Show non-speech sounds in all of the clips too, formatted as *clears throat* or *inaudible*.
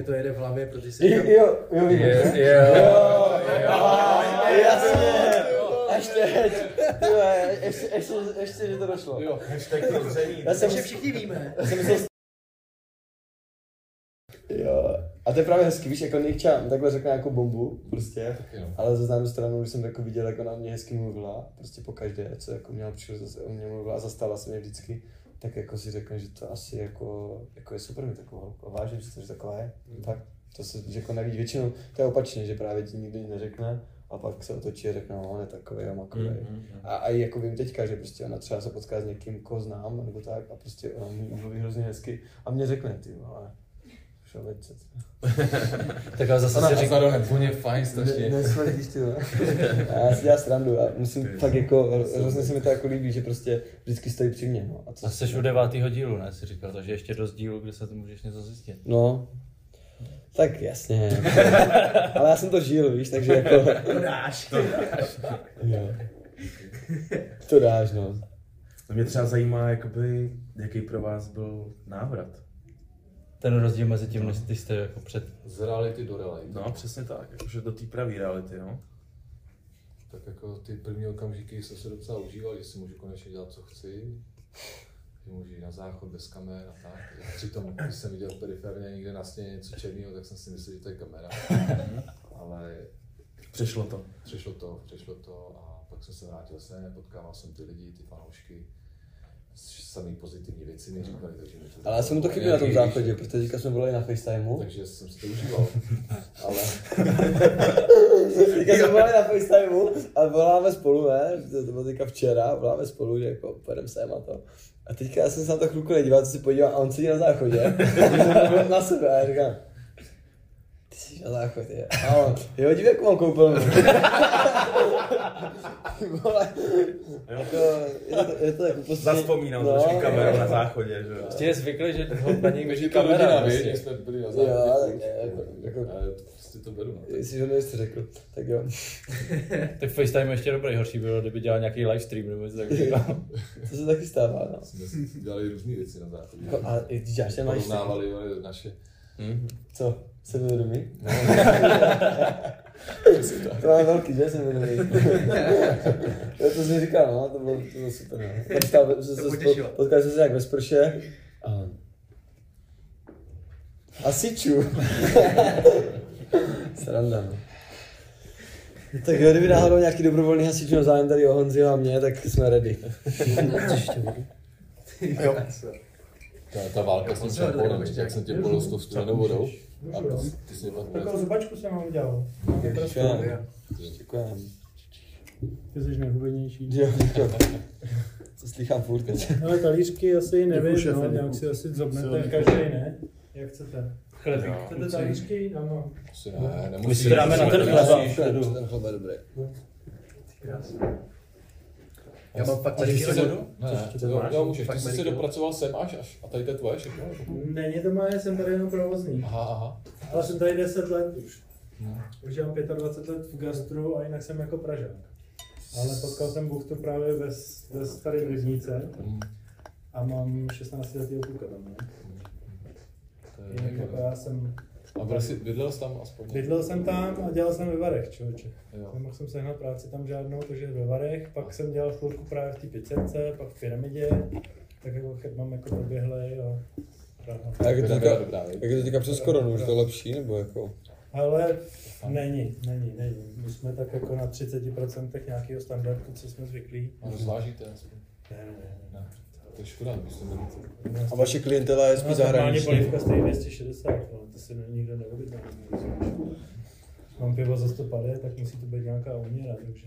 mi to jede v hlavě, protože se Jo, jo, jo. Jo, jo, Jasně. Až teď. Ještě, ještě, ještě, že to došlo. Jo, hashtag prozření. Já jsem, všichni víme. já jsem myslel, Jo, a to je právě hezký, víš, jako Nikča takhle řekne nějakou bombu, prostě, ale ze známou stranu, když jsem jako viděl, jako na mě hezky mluvila, prostě po každé, co jako měla příležitost, o mě mluvila a zastala se mě vždycky, tak jako si řekne, že to asi jako, jako je super mít takovou holku. A vážím si to, že taková je, tak to se jako neví, většinou to je opačně, že právě ti nikdo nic neřekne a pak se otočí a řekne, no on je takový a makový. Mhm, A, a i jako vím teďka, že prostě ona třeba se potká s někým, koho znám, nebo tak, a prostě ona mi mluví hrozně hezky. A mě řekne, ty vole, se. *laughs* Tak ale zase Ona si říká, říkal, on je fajn Ne, strašně. nesmrdíš ty já si dělám srandu a musím fakt jako, hrozně se mi to jako líbí, že prostě vždycky stojí při mně, no. A to a jsi u devátého dílu, ne? Jsi říkal, takže ještě dost dílu, kde se to můžeš něco zjistit. No, tak jasně. *laughs* Ale já jsem to žil, víš, takže jako... To dáš. Jo. To dáš, no. To mě třeba zajímá, jakoby, jaký pro vás byl návrat. Ten rozdíl mezi tím, než ty jste jako před... Z reality do reality. No, přesně tak, jakože do té pravé reality, no. Tak jako ty první okamžiky jsem se docela užíval, že si můžu konečně dělat, co chci. Že můžu jít na záchod bez kamer a tak. Přitom, když jsem viděl periferně někde na stěně něco černého, tak jsem si myslel, že to je kamera. Ale Přešlo to. přešlo to, přešlo to a pak jsem se vrátil sem, potkával jsem ty lidi, ty fanoušky. Samý pozitivní věci mi říkali, takže mi to Ale já jsem mu to chybí na tom záchodě, protože teďka jsme volali na FaceTimeu. Takže jsem si to užíval. *laughs* Ale Teďka jsme volali na FaceTimeu a voláme spolu, ne? To, to bylo teďka včera, voláme spolu, že jako pojedeme sem a to. A teďka já jsem se na to chvilku nedíval, co si podíval a on sedí na záchodě. *laughs* Na sebe a já říkám, ty jsi na záchodě. A on, jo, dívej, jak mám koupelnu. *laughs* Vole, jako, je to, je to jako prostě... Zaspomínám no, trošku kameru na záchodě, že jo. Prostě je zvyklý, že ho na něj běží je to rodina, kamera. víš, prostě. my jsme byli na Jo, záchodě. tak jako, jako, Já to prostě to beru. No. jestli že nejste řekl, tak jo. *laughs* Tak FaceTime je ještě dobrý, horší bylo, kdyby dělal nějaký livestream nebo něco takového. *laughs* To se taky stává, no. Jsme si dělali různé věci na záchodě. Jako, a i když děláš ten live stream, Porovnávali jo, naše co? Sebevědomí? *laughs* to mám velký, že sebevědomí. *laughs* jo, to jsem říkal, no, to bylo, to bylo super, no. Tam stál, se, potěšilo. jak ve sprše. A... A siču. *laughs* Sranda, no. Tak jo, kdyby náhodou nějaký dobrovolný hasič měl zájem tady o Honziho a mě, tak jsme ready. Ta, ta válka s tím šamponem, ještě jak jsem tě polil s tou studenou vodou. Ty jsi Takovou zubačku jsem vám udělal. Děkujeme. Děkujeme. Ty jsi nejhubenější. Jo. To slychám furt teď. Ale talířky asi nevím, šéfe, no, nějak si asi zobnete, každý ne. Jak chcete? Chlebík. Chcete talířky? Ano. Asi ne, nemusí. My si dáme na ten chleba. Ten chleba je dobrý. Já mám fakt tady se, ne, jo, jo, můžeš, ty Fakt jsi se dopracoval sem až, až a tady to je tvoje všechno? Není to moje, jsem tady jenom provozní. Aha, aha. Ale jsem tady 10 let už. No. Už mám 25 let v gastru a jinak jsem jako Pražák. Ale potkal jsem Buchtu právě ve, ve starém rybníce Mm, a mám 16 letý kluka tam. Ne? to je Jinak jako já jsem A byl jsi, bydlel jsi tam aspoň? Bydlel jsem tam a dělal jsem ve Varech, člověče. Jo. Nemohl jsem sehnat práci tam žádnou, takže ve Varech, pak jsem dělal chvilku právě v té pizzerce, pak v Pyramidě, tak jako chet mám jako proběhlej a Praha. A jak je to teďka, jak je to teďka přes koronu, už to lepší, nebo jako? Ale není, není, není. My jsme tak jako na 30% nějakého standardu, co jsme zvyklí. A rozvážíte aspoň? Ne, ne, ne. To je škoda, byste měli to. A vaše klientela je spíš No, normálně zahraniční? polívka stojí 260, no, to si nikdo neobjedná. Mám pivo za 150, tak musí to být nějaká uměra, takže.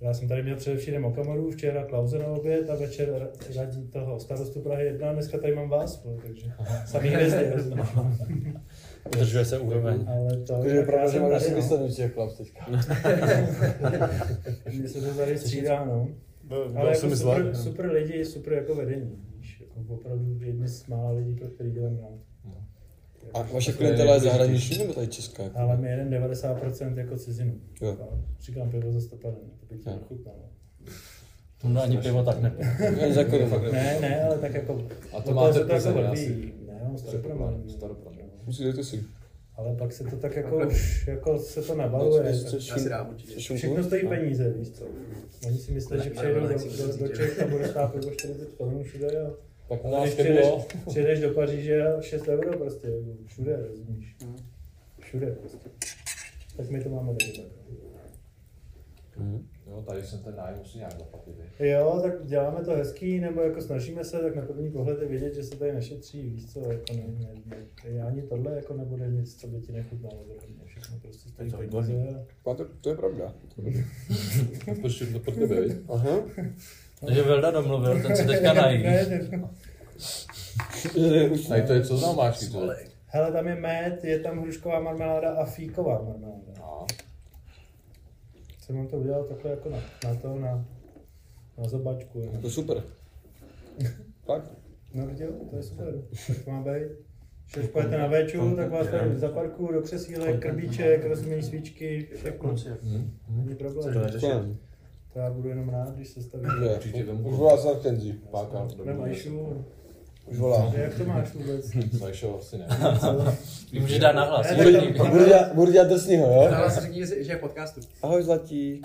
Já jsem tady měl především Okamoru, včera Klauze na oběd a večer radí toho starostu Prahy 1 a dneska tady mám vás, no, takže samý hvězdy. rozumíš. Udržuje se úroveň. Ale to, Takže já pravda, že jsem máš tady, asi no. vyslednutí jak chlap teďka. *laughs* Mně se to tady střídá, no. Byl, Ale jako mi super, super lidi, super jako vedení. Víš, jako opravdu jedni z mála lidí, pro který dělám rád. A vaše klientela je zahraniční nebo tady česká? jako? Ale my jeden 90% jako cizinu. Jo. Říkám pivo za 150, to by ti nechutnalo. To ani pivo tak nepije. *laughs* Ani za. Ne, ne, ale tak jako... A to no máte to jako Plzeň, blbý. asi. Ne, no, staropramen. Staropramen. Musíš to si. Ale pak se to tak jako už, jako se to nabaluje. Já si dám určitě. šunku? Všechno stojí peníze, víš co. Oni si myslí, že přijedou do, do, do. Čech a bude stát jako 40 korun všude, jo. Tak Ale když to přijedeš, bylo. *laughs* přijedeš do Paříže a 6 euro prostě, všude, rozumíš. Všude prostě. Tak my to máme taky tak. Jo, tady jsem ten nájem musí nějak zaplatit. Jo, tak děláme to hezký, nebo jako snažíme se, tak na první pohled je vidět, že se tady nešetří, víš co, jako ne, ne, ne, ani tohle jako nebude nic, co by ti nechutnalo, tak všechno prostě stojí To je peníze. A to, to je pravda. *laughs* To pod tebe, viď? Aha. Takže Velda domluvil, ten se teďka nají. Tady *laughs* to je co za máš to? Hele, tam je med, je tam hrušková marmeláda a fíková marmeláda. No. Jsem vám to udělal takhle jako na, na to, na, na zobačku. To je Jo. super. Fakt? No viděl, to je super, *laughs* tak to má být. Když pojďte na véču, tak vás tady zaparkuju do křesílek, krbíček, rozumí svíčky, všechno. Není problém. Fajn. To já budu jenom rád, když se staví. Dobře. Určitě vemu. Už volá za Kenzi. Páka, Nemajšu. Už volá. Jak to máš vůbec? Zajšel asi ne. Ty *laughs* můžeš dát nahlas. Ne, Budu, dělat, budu dělat drsnýho, jo? Ale si řekni, že že je v podcastu. Ahoj zlatí.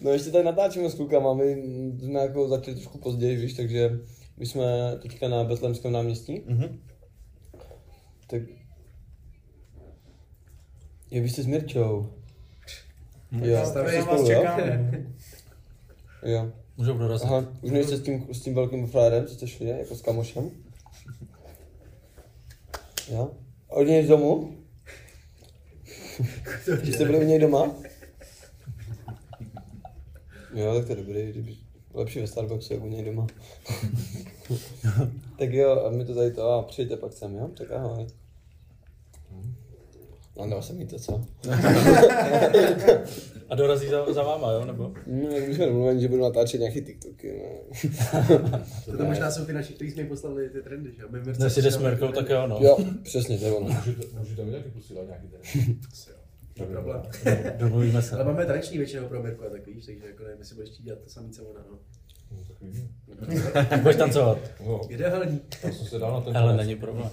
No ještě tady natáčíme s klukama, my jsme jako začali trošku později, víš, takže my jsme teďka na Betlemském náměstí. Mhm. Tak... Jo, vy jste s Mirčou. Jo, No, jste na spolu, vás jo? čekáme. Jo. Můžou dorazit. Aha, už nejste s tím, s tím velkým frérem, co jste šli, jako s kamošem? Jo? Od něj z domu? *laughs* Že jste byli u něj doma? Jo, tak to je dobrý, kdyby lepší ve Starbucksu, jak u něj doma. *laughs* tak jo, a my to tady to, a přijďte pak sem, jo? Tak ahoj. No, nebo se míte, co? *laughs* A dorazí za, za váma, jo? Nebo? No, jak bychom domluveni, že budu natáčet nějaký TikToky, no. *laughs* To, to možná jsou ty naši, kteří jsme poslali ty trendy, že? My Mirce Dnes jde s ty tak trendy. jo, no. Jo, přesně, to je ono. Můžete, můžete mi taky posílat nějaký ten. *laughs* To je problém. Domluvíme se. Ale máme tradiční většinou pro Mirku, a tak víš, takže jako nevím, jestli budeš chtít dělat to samý, co ona, no. No, tak vidím. Budeš tancovat. No, Ideální. tam jsem se dal na ten tanec. není problém.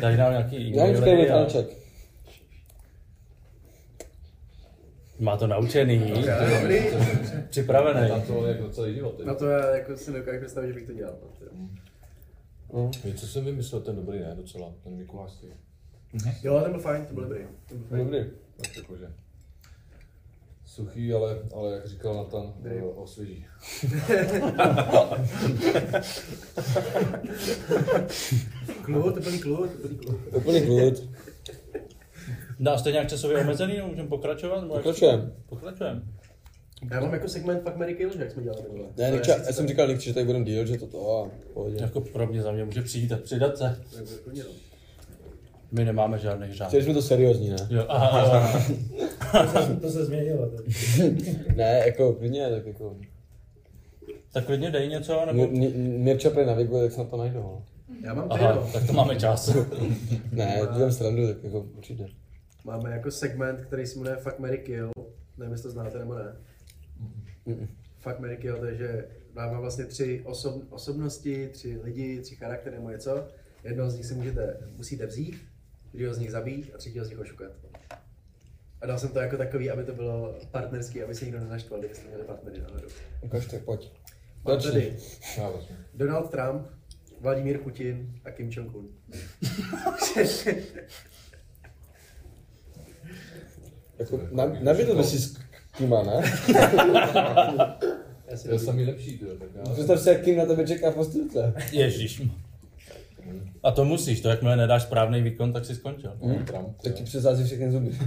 Daj nám nějaký Já jim říkám e-maily a... Franček. Má to naučený, Dobrý. připravený. Tam to jako celý život. Na to já jako si nedokážu představit, že bych to dělal. No, teda. No. Víš, co jsem vymyslel, ten dobrý, ne, docela, ten Mikulášský. Jo, ten byl fajn, to byl dobrý. Ten byl fajn. Dobrý. Tak jakože. Suchý, ale, ale jak říkal Natan, eh, osvěží. Klud, úplný klud, úplný klud. Úplný klid. No a jste nějak časově omezený, nebo můžeme pokračovat? nebo jak- Pokračujem. Pokračujeme. Já mám jako segment fakt Mary Kill, jak jsme dělali minule. Ne, To Nikča, já sice- jsem říkal Nikči, že tady budeme díl, že toto a pohodě. Jako pro mě za mě může přijít a přidat se. to no. My nemáme žádných řád. Chtěli jsme to seriózní, ne? Jo, aha, *laughs* aha. To se, to se změnilo. *laughs* Ne, jako klidně, tak jako... Tak klidně dej něco, nebo... Mir- Mir- Mirča prý naviguje, tak se na to najdou. no. Já mám Aha, no. tak to máme čas. *laughs* Ne, dělám srandu, tak jako určitě. Máme jako segment, který se jmenuje Fuck Mary Kill. Nevím, jestli to znáte nebo ne. Mm-mm. Fuck Mary Kill, to je, že dáme vlastně tři osob, osobnosti, tři lidi, tři charaktery nebo něco. Jednoho z nich si můžete, musíte vzít, druhého z nich zabít a třetího z nich ošukat. A dal jsem to jako takový, aby to bylo partnerský, aby se nikdo nenaštval, kdybyste měli partnery náhodou. Ukažte, pojď. Mám tady. Donald Trump, Vladimír Putin a Kim Jong-un. *laughs* Jako, na, nabídl by si s kýma, ne? Já si To je samý lepší, to tak já. Představ si, jak kým na tebe čeká v postýlce. Ježíš. A to musíš, to jakmile nedáš správný výkon, tak jsi skončil. Hm? Trump, Tak jo. ti přesází všechny zuby.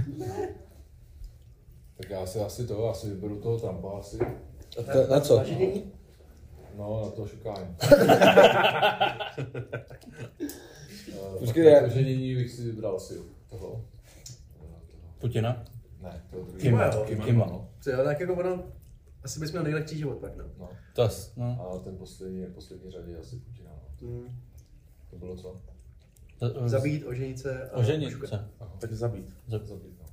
Tak já si asi to, asi vyberu toho Trumpa asi. A to, na co? No, na to šukání. *laughs* Počkej, já- to ženění bych si vybral asi toho. Putina? Ne, toho druhého. Kima, jo. Kima, Kima. no. Tak jako ono, asi bys měl nejlepší život pak, no. no. To no. A ten poslední, poslední řadě je asi Putina. No. Hmm. To bylo co? To- Zabít, oženit se a Oženit se. Tak zabít. Zab- Zabít, no.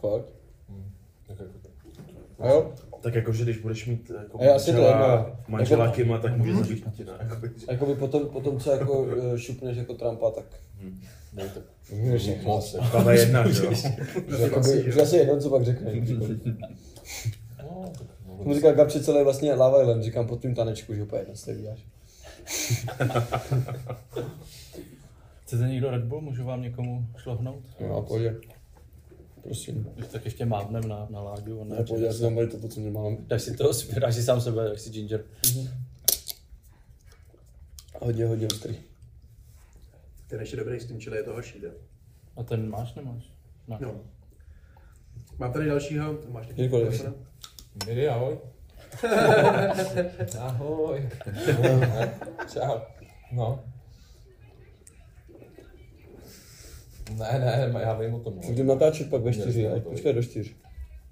Fakt? Hm. Tak jako A jo? Tak jako, že když budeš mít jako A já si to jedno. manžela Jako- Kima, tak může zabít Putina. *laughs* Jakoby, Jakoby potom, potom co jako eh, šupneš jako Trumpa, tak můžeš všechno. Moc. jako. Tahle jedna, že jo. Jakoby, už asi jedno, co pak řekneš. *laughs* No, tak mohl Mu říkal Gabči celé vlastně Lava Island, říkám pod tím tanečku, že úplně jedno se děláš. *laughs* Chcete někdo Red Bull? Můžu vám někomu šlohnout? No a pojď. Prosím. Když tak ještě mávnem na, na láďu. on Ne, ne, pojď, já si tam tady toto, co nemám. Dáš si to, *laughs* dáš si sám sebe, dáš si ginger. Hodně, hodně ostrý. Ten ještě dobrý s tím čili je to horší, ne? A ten máš, nemáš? Ne. No. Mám tady dalšího, máš taky Nikoliv. telefon? Miri, ahoj. *laughs* *laughs* ahoj. Čau. No. Ne, ne, já vím o tom. no. Budeme natáčet pak ve čtyři, ať to. počkej do čtyř.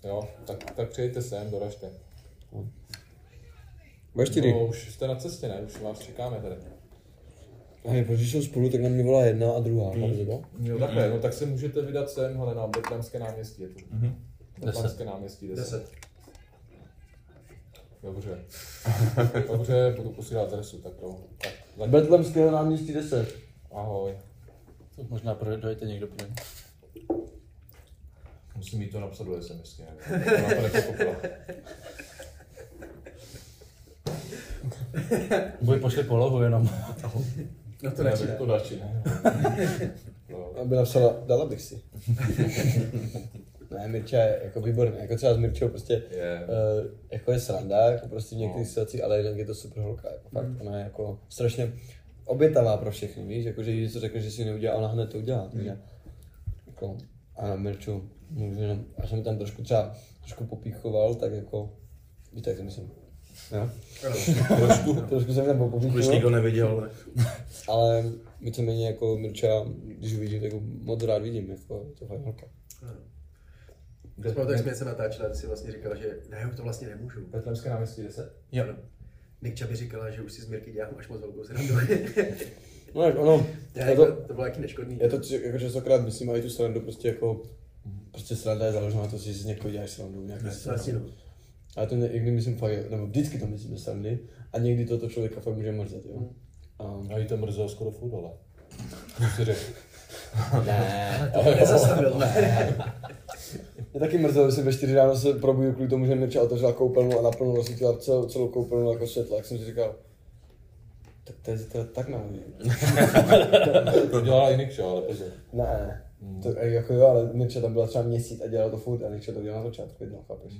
Jo, tak, tak přijďte sem, doražte. Ve čtyři. No, už jste na cestě, ne? Už vás čekáme tady. A je, protože jsou spolu, tak na mě volá jedna a druhá. Hmm. Mm. Jo, Jo, takhle, no tak se můžete vydat sem, hele, na Betlemské náměstí je to. Betlemské náměstí, 10. Deset. Dobře. Dobře, budu posílat adresu, tak jo. Tak. Betlemského náměstí 10. Ahoj. To možná pro, dojete někdo pro ně. Musím mít to napsat do SMSky, ne? To na to nepochopila. Boj pošli polohu jenom. No to Ne, radši tak ne. to radši ne. *laughs* No. Aby napsala, dala bych si. *laughs* ne, Mirča je jako výborný, jako třeba s Mirčou prostě Je. uh, jako je sranda, jako prostě v některých No. situacích, ale jinak je to super holka, jako fakt, ona je jako strašně obětavá pro všechny, víš, jako že jí něco řekne, že si neudělá, ona hned to udělá, takže jako, a Mirču, jenom, já jsem tam trošku třeba, trošku popíchoval, tak jako, víte, jak to myslím, jo? *laughs* trošku, trošku jsem tam Když popíchoval, nikdo neviděl, tak *laughs* ale víceméně jako Mirča, když ho vidím, tak moc rád vidím, jako, to je fajn holka. Si jak jsme se natáčeli, ty si vlastně říkala, že ne, to vlastně nemůžu. Betlemské náměstí 10? Jo. Nick Čaby říkala, že už si z Mirky dělám až moc velkou srandu. *laughs* No, jak ono, Já, je jako, to, to bylo jaký neškodný. je to jako častokrát myslím, i tu srandu prostě jako, prostě sranda je založena na to, že si z někoho děláš srandu, nějaký Ne, to asi no. Ale to ne, někdy myslím fakt, nebo vždycky to myslím srandy, a někdy to toho člověka fakt může mrzet, jo. A, A jí to mrzelo skoro furt. Co si řekl? ne, To nezastavilo. *laughs* mě taky mrzelo, že jsem ve 4 ráno se probudil kvůli tomu, že Mirča otevřela koupelnu a naplno rozsvítila celou, celou koupelnu jako světlo, jak jsem si říkal, tak to je to tak na To dělala i Nikša, ale pozor. Ne, to, jako jo, ale Mirča tam byla třeba měsíc a dělala to furt a Mirča to dělala na začátku jednou, chápeš?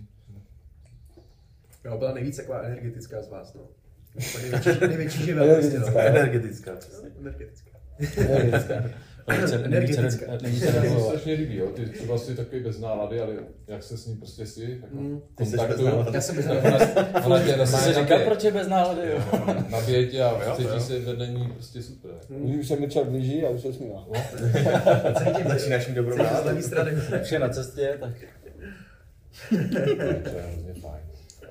Jo, byla nejvíc taková energetická z vás, no. Největší, největší živel. Energetická. energetická. Energetická. Energetická. *clears throat* To je regulovat. strašně líbí, jo. Ty třeba si takový bez nálady, ale jak se s ní prostě si jako Mm. Jsi nálady. Já jsem bez tak ona, tě Jsi si normálně nabije. proč je bez nálady, jo? Nabije tě a Jo, cítí se vedle ní prostě super. Už se Mirča blíží a už se. Cítím, Začínáš mít dobrou náladu. Už je na cestě, tak To je hrozně fajn.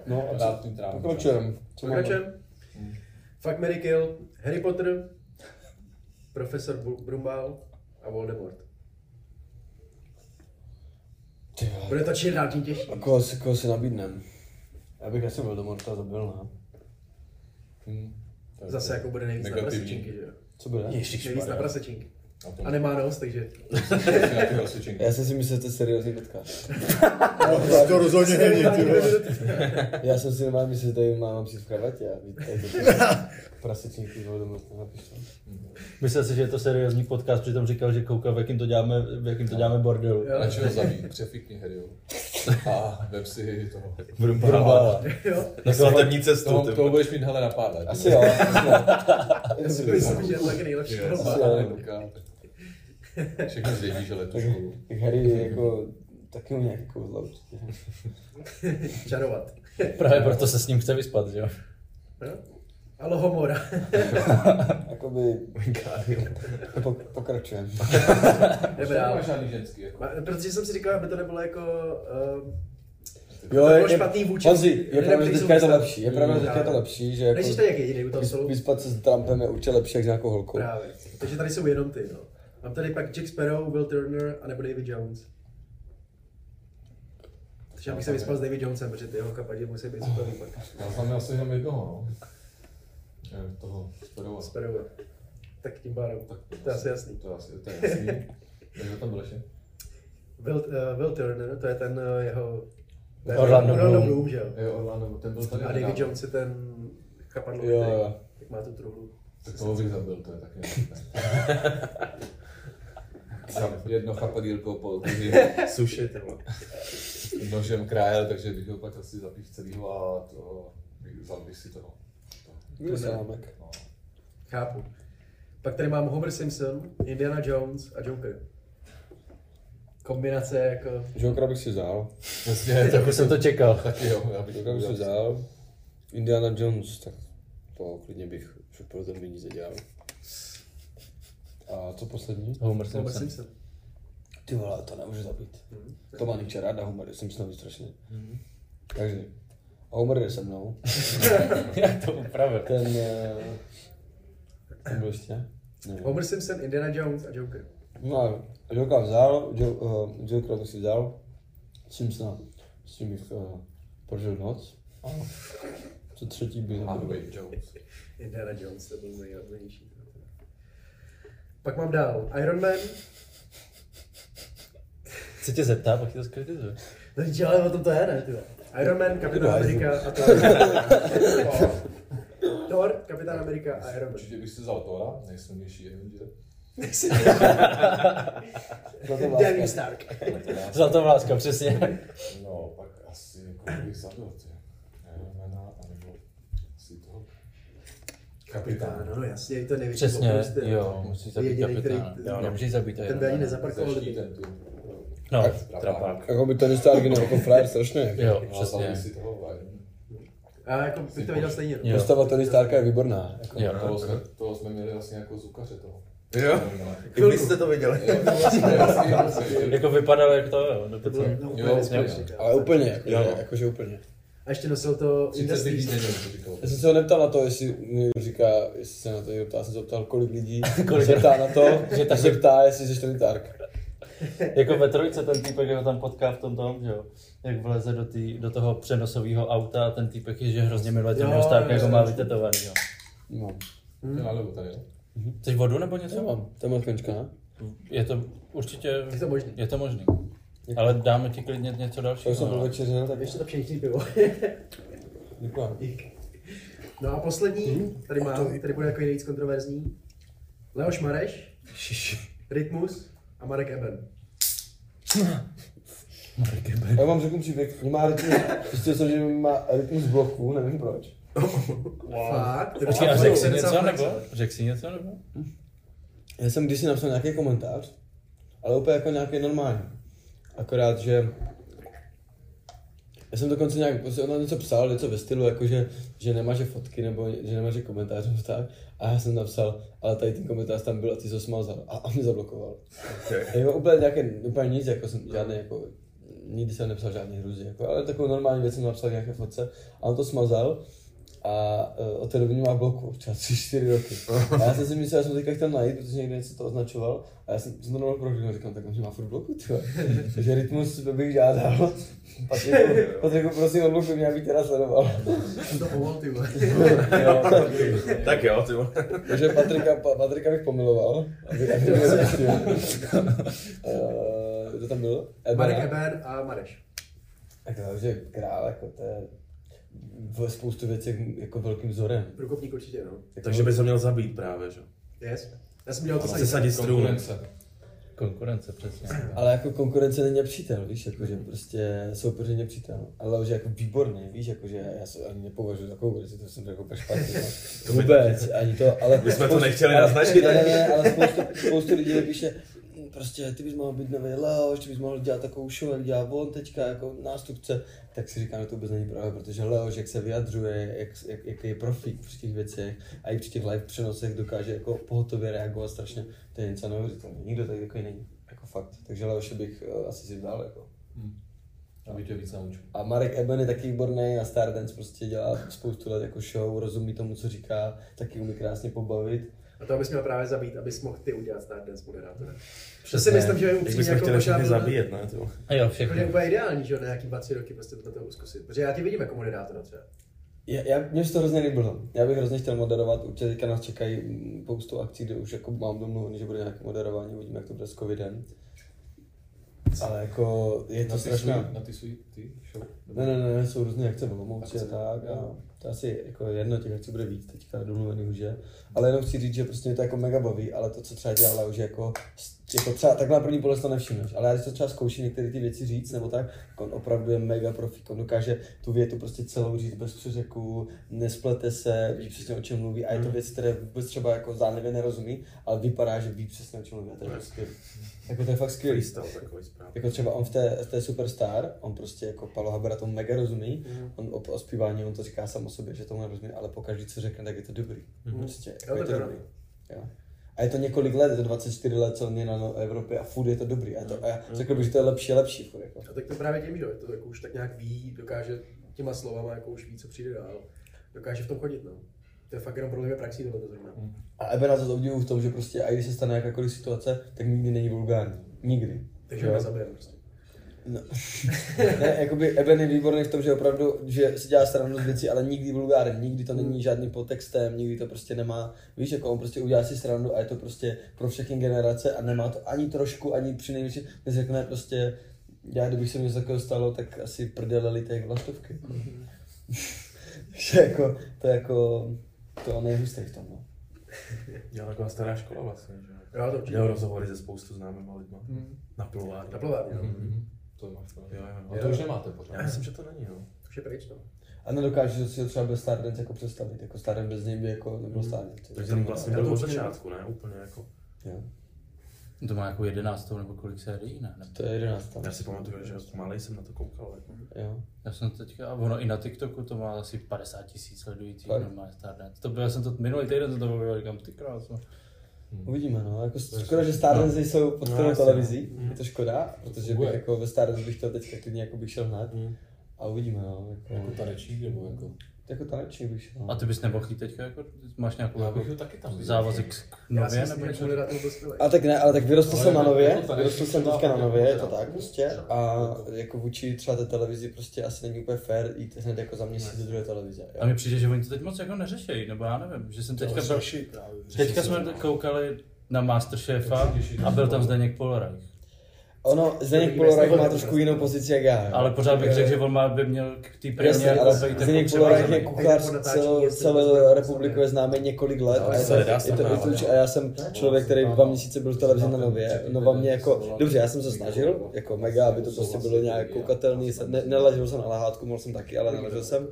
No a co? tím. Pokračujeme. Co máme? Pokračujeme. Fuck, Mary Kill, Harry Potter, Profesor Brumbal a Voldemort. Ty vole. Bude to čím dál tím těžší. A koho si, koho si nabídnem? Já bych asi Voldemorta zabil, ne? Hm. Tak Zase jako bude nejvíc na Negativní. prasečinky, že jo? Co bude? Nejvíc na prasečinky. A nemá nos, takže... ty. *laughs* Já jsem si myslel, že to je seriózní podcast. To rozhodně není, ty vole. Já jsem si normálně myslel, že tady mám přijít v kravatě a prasečníky Voldemorta napiš to. *laughs* myslel si, že je to seriózní podcast, přitom říkal, že koukal, v jakým to děláme, v jakým to děláme bordelu. Jo. Na čeho zabít? Přefikni Harryho. A vem si toho. Brumbala. Jo. Na svatební cestu, Toho, ty toho vole. budeš mít hele na pár let. Asi jo. Já *laughs* si myslím, že je to taky nejlepší. Asi jo. Všechno zvědí, že letu školu. Tak Harry jako taky umí nějaký kouzla určitě. *laughs* Čarovat. Právě proto se s ním chce vyspat, že jo? *laughs* Jo? A Lohomora. Jakoby po, pokračujeme. Nemáš žádný ženský. Jako. Protože jsem si říkal, aby to nebylo jako... Um, Jo, To je, bylo je, špatný vůči Honzi, je pravda, že teďka je to lepší. Je pravda, že teďka je to lepší, že jako Nejsi to jak jediný u toho vyspat se s Trumpem je určitě lepší, jak s nějakou holkou. Právě. Takže tady jsou jenom ty, no. Mám tady pak Jack Sparrow, Will Turner a nebo David Jones. Takže bych se vyspal s David Jonesem, protože ty jeho kapadi musí být super pak. Já znám asi jenom jednoho, no. Eh, Toho, Sperova. Sperové. Tak tím pádem. Tak To je asi jasný. To je asi, to je jasný. Takže tam byl ještě? Will, uh, Will Turner, to je ten uh, jeho... to je Orlando Orlando Bloom. Bloom, že jo? Jo, Orlando, ten byl tady. A David nedávno. Jones je ten chapadlo, Jo, jo. jak má tu truhlu. Tak toho bych zabil, to je taky *laughs* Tam jedno chapadílko po *laughs* Suši, nožem krájel, takže bych ho pak asi zapíš celýho a to, bych- vzal bych si toho. Byl salámek. No. Chápu. Pak tady mám Homer Simpson, Indiana Jones a Joker. Kombinace jako... Jokera bych si vzal. Přesně, Tak už jsem to čekal. taky jo, já bych Jokera bych si vzal. Indiana Jones, tak to klidně bych už pro ten peníze dělal. A co poslední? Homer Homer Simpson. Ty vole, to nemůžu zabít. To má Niče ráda Homer, jsem s strašně. Takže, Homer je se mnou. *laughs* Jak to upravil? Ten, ten byl ještě? Ne. Homer Simpson, Indiana Jones a Joker. No a Jokera vzal, jo, uh, Jokera bych si vzal. Simpsona, s tím bych uh, prožil noc. A co třetí zabil. Hanway Jones. Indiana Jones, to byl nejhlavnější. Pak mám dál Iron Man. Chci tě zeptat, pak ti to zkritizuje. No víš, ale o tom to je, ne? Ty vole. Iron Man, Kapitán Amerika a Thor. *laughs* Thor, Kapitán Amerika a Iron Man. Určitě bych si vzal Tora, nejsilnější Avenger. *laughs* Danny Stark. Zlatou vláska, přesně. No, pak asi jako bych zabil, ty. Ironmana, anebo asi toho kapitána. No, no jasně, to největší Přesně, ty. jo, musí zabít Jediný, kapitána. který- Jo, nemůžeš zabít Ten by ani nezaparkoval. No, Trapák. Jako by Tony Stark je jako frajer strašně. Jo, No, přesně. A jako bych to viděl stejně. no. Postava Tony Starka je výborná. Jako. Jo, Toho jsme, toho jsme měli vlastně jako zukaře toho. Jo? Vy jste to viděli. Jo, vlastně, jasně, *laughs* jasně. Jako vypadalo jak to, jo, To no. Ale úplně, Jo. jakože úplně. A ještě nosil to 30 Industries. lidí nevím, co říkal. Já jsem se ho neptal na to, jestli mi říká, jestli se na to někdo ptá, já jsem se ptal, kolik lidí *laughs* se ptá na to, *laughs* že tak se ptá, jestli jsi Stark. *laughs* Jako ve trojce ten týpek, jak ho tam potká v tom tom, že jo. Jak vleze do, tý, do toho přenosového auta a ten týpek je, že hrozně miluje Tonyho Starka, jako má vytetovaný, jo. No, To je na levo tady, jo? Chceš vodu nebo co něco? mám? To je ne? Je to určitě, Je to možný. je to možný. Ale dáme ti klidně něco To dalšího. jsem byl večeře, tak Ještě to pšeniční pivo. *laughs* děkuji. No a poslední, tady mám, tady bude jako nejvíc kontroverzní. Leoš Mareš, Rytmus a *laughs* Marek Eben. Já vám řeknu příběh, mě má rytmus, zjistil jsem, že má rytmus bloku, nevím proč. *laughs* Fakt? Počkej, a To řekl je si docela něco nebo? Řekl si něco nebo? Já jsem kdysi napsal nějaký komentář, ale úplně jako nějaký normální. Akorát, že já jsem dokonce nějak, prostě ona něco psal, něco ve stylu, jako že, že nemáže fotky nebo že nemáže komentář nebo tak. A já jsem napsal, ale tady ten komentář tam byl a ty jsi ho smazal. A, a mě zablokoval. Okay. Jako úplně nějaké, úplně nic, jako jsem žádný, jako, nikdy jsem nepsal žádný hruzi, jako, ale takovou normální věc jsem napsal nějaké fotce a on to smazal a uh, od té doby mě má bloku, třeba 3-4 roky. A já jsem si myslel, že jsem teďka chtěl najít, protože někde něco to označoval a já jsem, jsem to normálně prohlídl a říkám, tak on má furt bloku, tyhle. Takže rytmus bych žádal. Patriku, Patriku, prosím, odblokuj mě, abych teda sledoval. Jsem to povolil, ty. Tak jo, ty vole. Takže Patrika, pa, Patrika bych pomiloval, aby, aby mě zjistil. Uh, kdo tam byl? Marek? Eben a Mareš. Tak to je král, jako to je v spoustu věcí jako velkým vzorem. Průkopník určitě, no. Takže bys ho měl zabít právě, že? Yes. Já jsem dělal to Se samé. sadit strům. Konkurence. Konkurence, přesně. Ale jako konkurence není přítel, víš, jako že prostě soupeř není přítel. Ale že jako výborný, víš, jako že já se ani nepovažuji za konkurenci, to jsem řekl úplně špatně. No. To by Vůbec, ani to, ale... My jsme to nechtěli ale- naznačit, Ne, ne, ne, ale spoustu, spoustu lidí mi píše, "Hm, prostě ty bys mohl být nový Leoš, ty bys mohl dělat takovou show, jak dělá on teďka jako nástupce, tak si říkám, že to vůbec není pravda, protože Leoš, jak se vyjadřuje, jak, jak, jaký je profík při těch věcech a i při těch live přenosech dokáže jako pohotově reagovat strašně, to je něco neuvěřitelného. Nikdo tady takový není, jako fakt. Takže Leoše bych uh, asi si dal, jako. Aby tě víc naučil. A Marek Eben je taky výborný a Stardance prostě dělá spoustu let jako show, rozumí tomu, co říká, taky umí krásně pobavit. A to bys měl právě zabít, abys mohl ty udělat Stardance moderátora. To si myslím, že je upřímně bychom jako chtěli možná všechny zabíjet, ne? To. A jo, jako, všechno. že je úplně ideální, že jo, na nějaký dva, tři roky prostě do toho zkusit. Protože já tě vidím jako moderátora třeba. Já, já, mě se to hrozně líbilo. Já bych hrozně chtěl moderovat, určitě teďka nás čekají spoustu akcí, kde už jako mám domluvený, že bude nějaké moderování, uvidíme, jak to bude s covidem. Ale jako je to Na ty strašná... svůj- Na ty svůj, ty show? Ne, ne, ne, jsou různé akce v Olomouci a tak a jo. To asi jako jedno těch akcí bude víc teďka domluvený už je. Ale jenom chci říct, že prostě mě to jako mega baví, ale to, co třeba dělala už jako, jako třeba takhle na první pohled to nevšimneš, ale já když to třeba zkouším některé ty věci říct nebo tak, tak on opravdu je mega profík, on dokáže tu větu prostě celou říct bez přeřeku, nesplete se, ví přesně o čem mluví a je to věc, které vůbec třeba jako zdánlivě nerozumí, ale vypadá, že ví přesně o čem mluví a to je fakt skvělý. Jako to je fakt skvělý. Jako třeba on v té, v té Superstar, on prostě jako Palo Habera tomu mega rozumí, Mhm. on o, o zpívání, on to říká sám o sobě, že tomu nerozumí, ale po každý, co řekne, tak je to dobrý. Prostě, jako Jo, je to to dobrý. Jo. A je to několik let, je to 24 let, co on je na no- Evropě a furt je to dobrý. A, to, a já řekl bych, že to je lepší a lepší. Furt, jako. A tak to právě tím, že to jako už tak nějak ví, dokáže těma slovama jako už ví, co přijde dál. Dokáže v tom chodit, no. To je fakt jenom problém praxí tohle to zajímá. A Ebena to obdivuju v tom, že prostě, a i když se stane jakákoliv situace, tak nikdy není vulgární. Nikdy. Takže ho nezabijeme prostě. No. ne, jakoby Eben je výborný v tom, že opravdu, že si dělá stranu z věcí, ale nikdy vulgárně, nikdy to není žádný podtextem, nikdy to prostě nemá, víš, jako on prostě udělá si stranu a je to prostě pro všechny generace a nemá to ani trošku, ani při největší, neřekne prostě, já kdybych se mi něco takového stalo, tak asi prdele lité jak vlastovky. Jako. Takže jako, to je jako, to on je hustý v tom, no. Dělá taková stará škola vlastně, že jo. Jo, to určitě. Dělal rozhovory se spoustu známýma lidma. Hmm. Na plovárně. Na plovárně, no. To máš pravdu. Jo, jo, A jo. to už nemáte pořád. Já myslím, že to není, no. Už je pryč, no. A nedokážu si ho třeba bez Stardance jako představit, jako Stardance bez něj by jako nebyl Stardance. Takže tam vlastně Já byl to od začátku, ne? Úplně jako. Jo. To má jako jedenáctou nebo kolik sérií, ne? ne? To je 11 tam. Já si pamatuju, že malý jsem na to koukal. Jako. Jo. Já jsem teďka, a ono i na TikToku to má asi 50 tisíc sledujících, normálně Stardance. To byl, já jsem to minulý týden to bylo, říkám, ty krásno. Uvidíme, no. Jako škoda, že Stardance jsou pod No, televizí. Mm. Je to škoda, protože bych jako ve Stardance bych chtěl teďka klidně jako bych šel hned. Mm. A uvidíme, no. Jako, Jako tanečník nebo jako... jako tanečník bych šel. A ty bys nemohl jít teďka, jako, máš nějakou Já jako bych taky tam závazek k Já nově, si nebo něco? A tak ne, ale tak vyrostl jsem na jako- nově, vyrostl jsem třeba teďka na nově, je to tak prostě. A jako vůči třeba té televizi prostě asi není úplně fair jít hned jako za měsíc do druhé televize. A mi přijde, že oni to teď moc jako neřešejí, nebo já nevím, že jsem teďka teďka jsme koukali na Masterchefa a byl tam Zdeněk Polorajch. Ono, Zdeněk Polorajch má trošku jinou pozici jak já. jo. Ale pořád bych řekl, že on má, by měl k té ale být jako Zdeněk Polorajch je kuchař natáčení celou, to celou republiku je známý několik let a je to, je to, je to, a já jsem člověk, který dva měsíce byl v televizi na Nově, Nova mě jako, dobře, já jsem se snažil, jako mega, aby to prostě bylo nějak koukatelný, se- ne, neležel jsem na lehátku, mohl jsem taky, ale neležel jsem,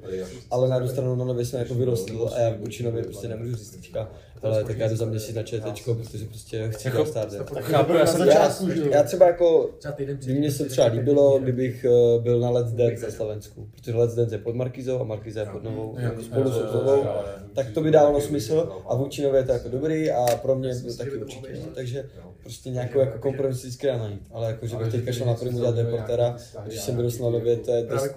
ale na druhou stranu na Nově jsem jako vyrostl a já vůči Nově prostě nemůžu říct teďka, ale tak já jdu za měsíc na ČTčko, protože prostě chci Jako- jsem Já, já třeba jako Třeba týden by mě se třeba líbilo, kdybych eh, byl na Let's Dance na Slovensku, protože Let's Dance je pod Markizou a Markiza je pod Novou, Jo, spolu jo, s jo, Novou, jo, tak to by dávalo smysl a vůči Nově je to jako dobrý a pro mě byl taky určitě, no. takže prostě nějakou jako kompromis vždycky najít, ale jako, že bych teďka šel na první dělat reportéra, když jsem vyrostl na Nově, to je dost,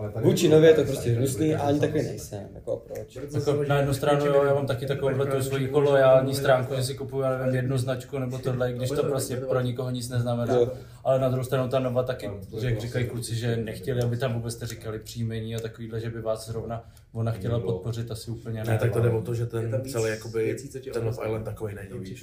vůči, tomu- vůči Nově je to prostě hnusný a ani takový nejsem, jako proč. Jako na jednu stranu, jo, já mám taky takovou tu svoji jako stránku, že si kupuju, já nevím, jednu značku nebo tohle, když to prostě pro nikoho nic neznamená. Ale na druhou stranu ta Nova taky, že jak říkají kluci, že nechtěli, aby tam vůbec jste říkali příjmení a takovýhle, že by vás zrovna ona chtěla podpořit asi úplně Ne, ne. tak to jde o to, že ten celý jakoby, věcí, ten Love. Island takový není, víš.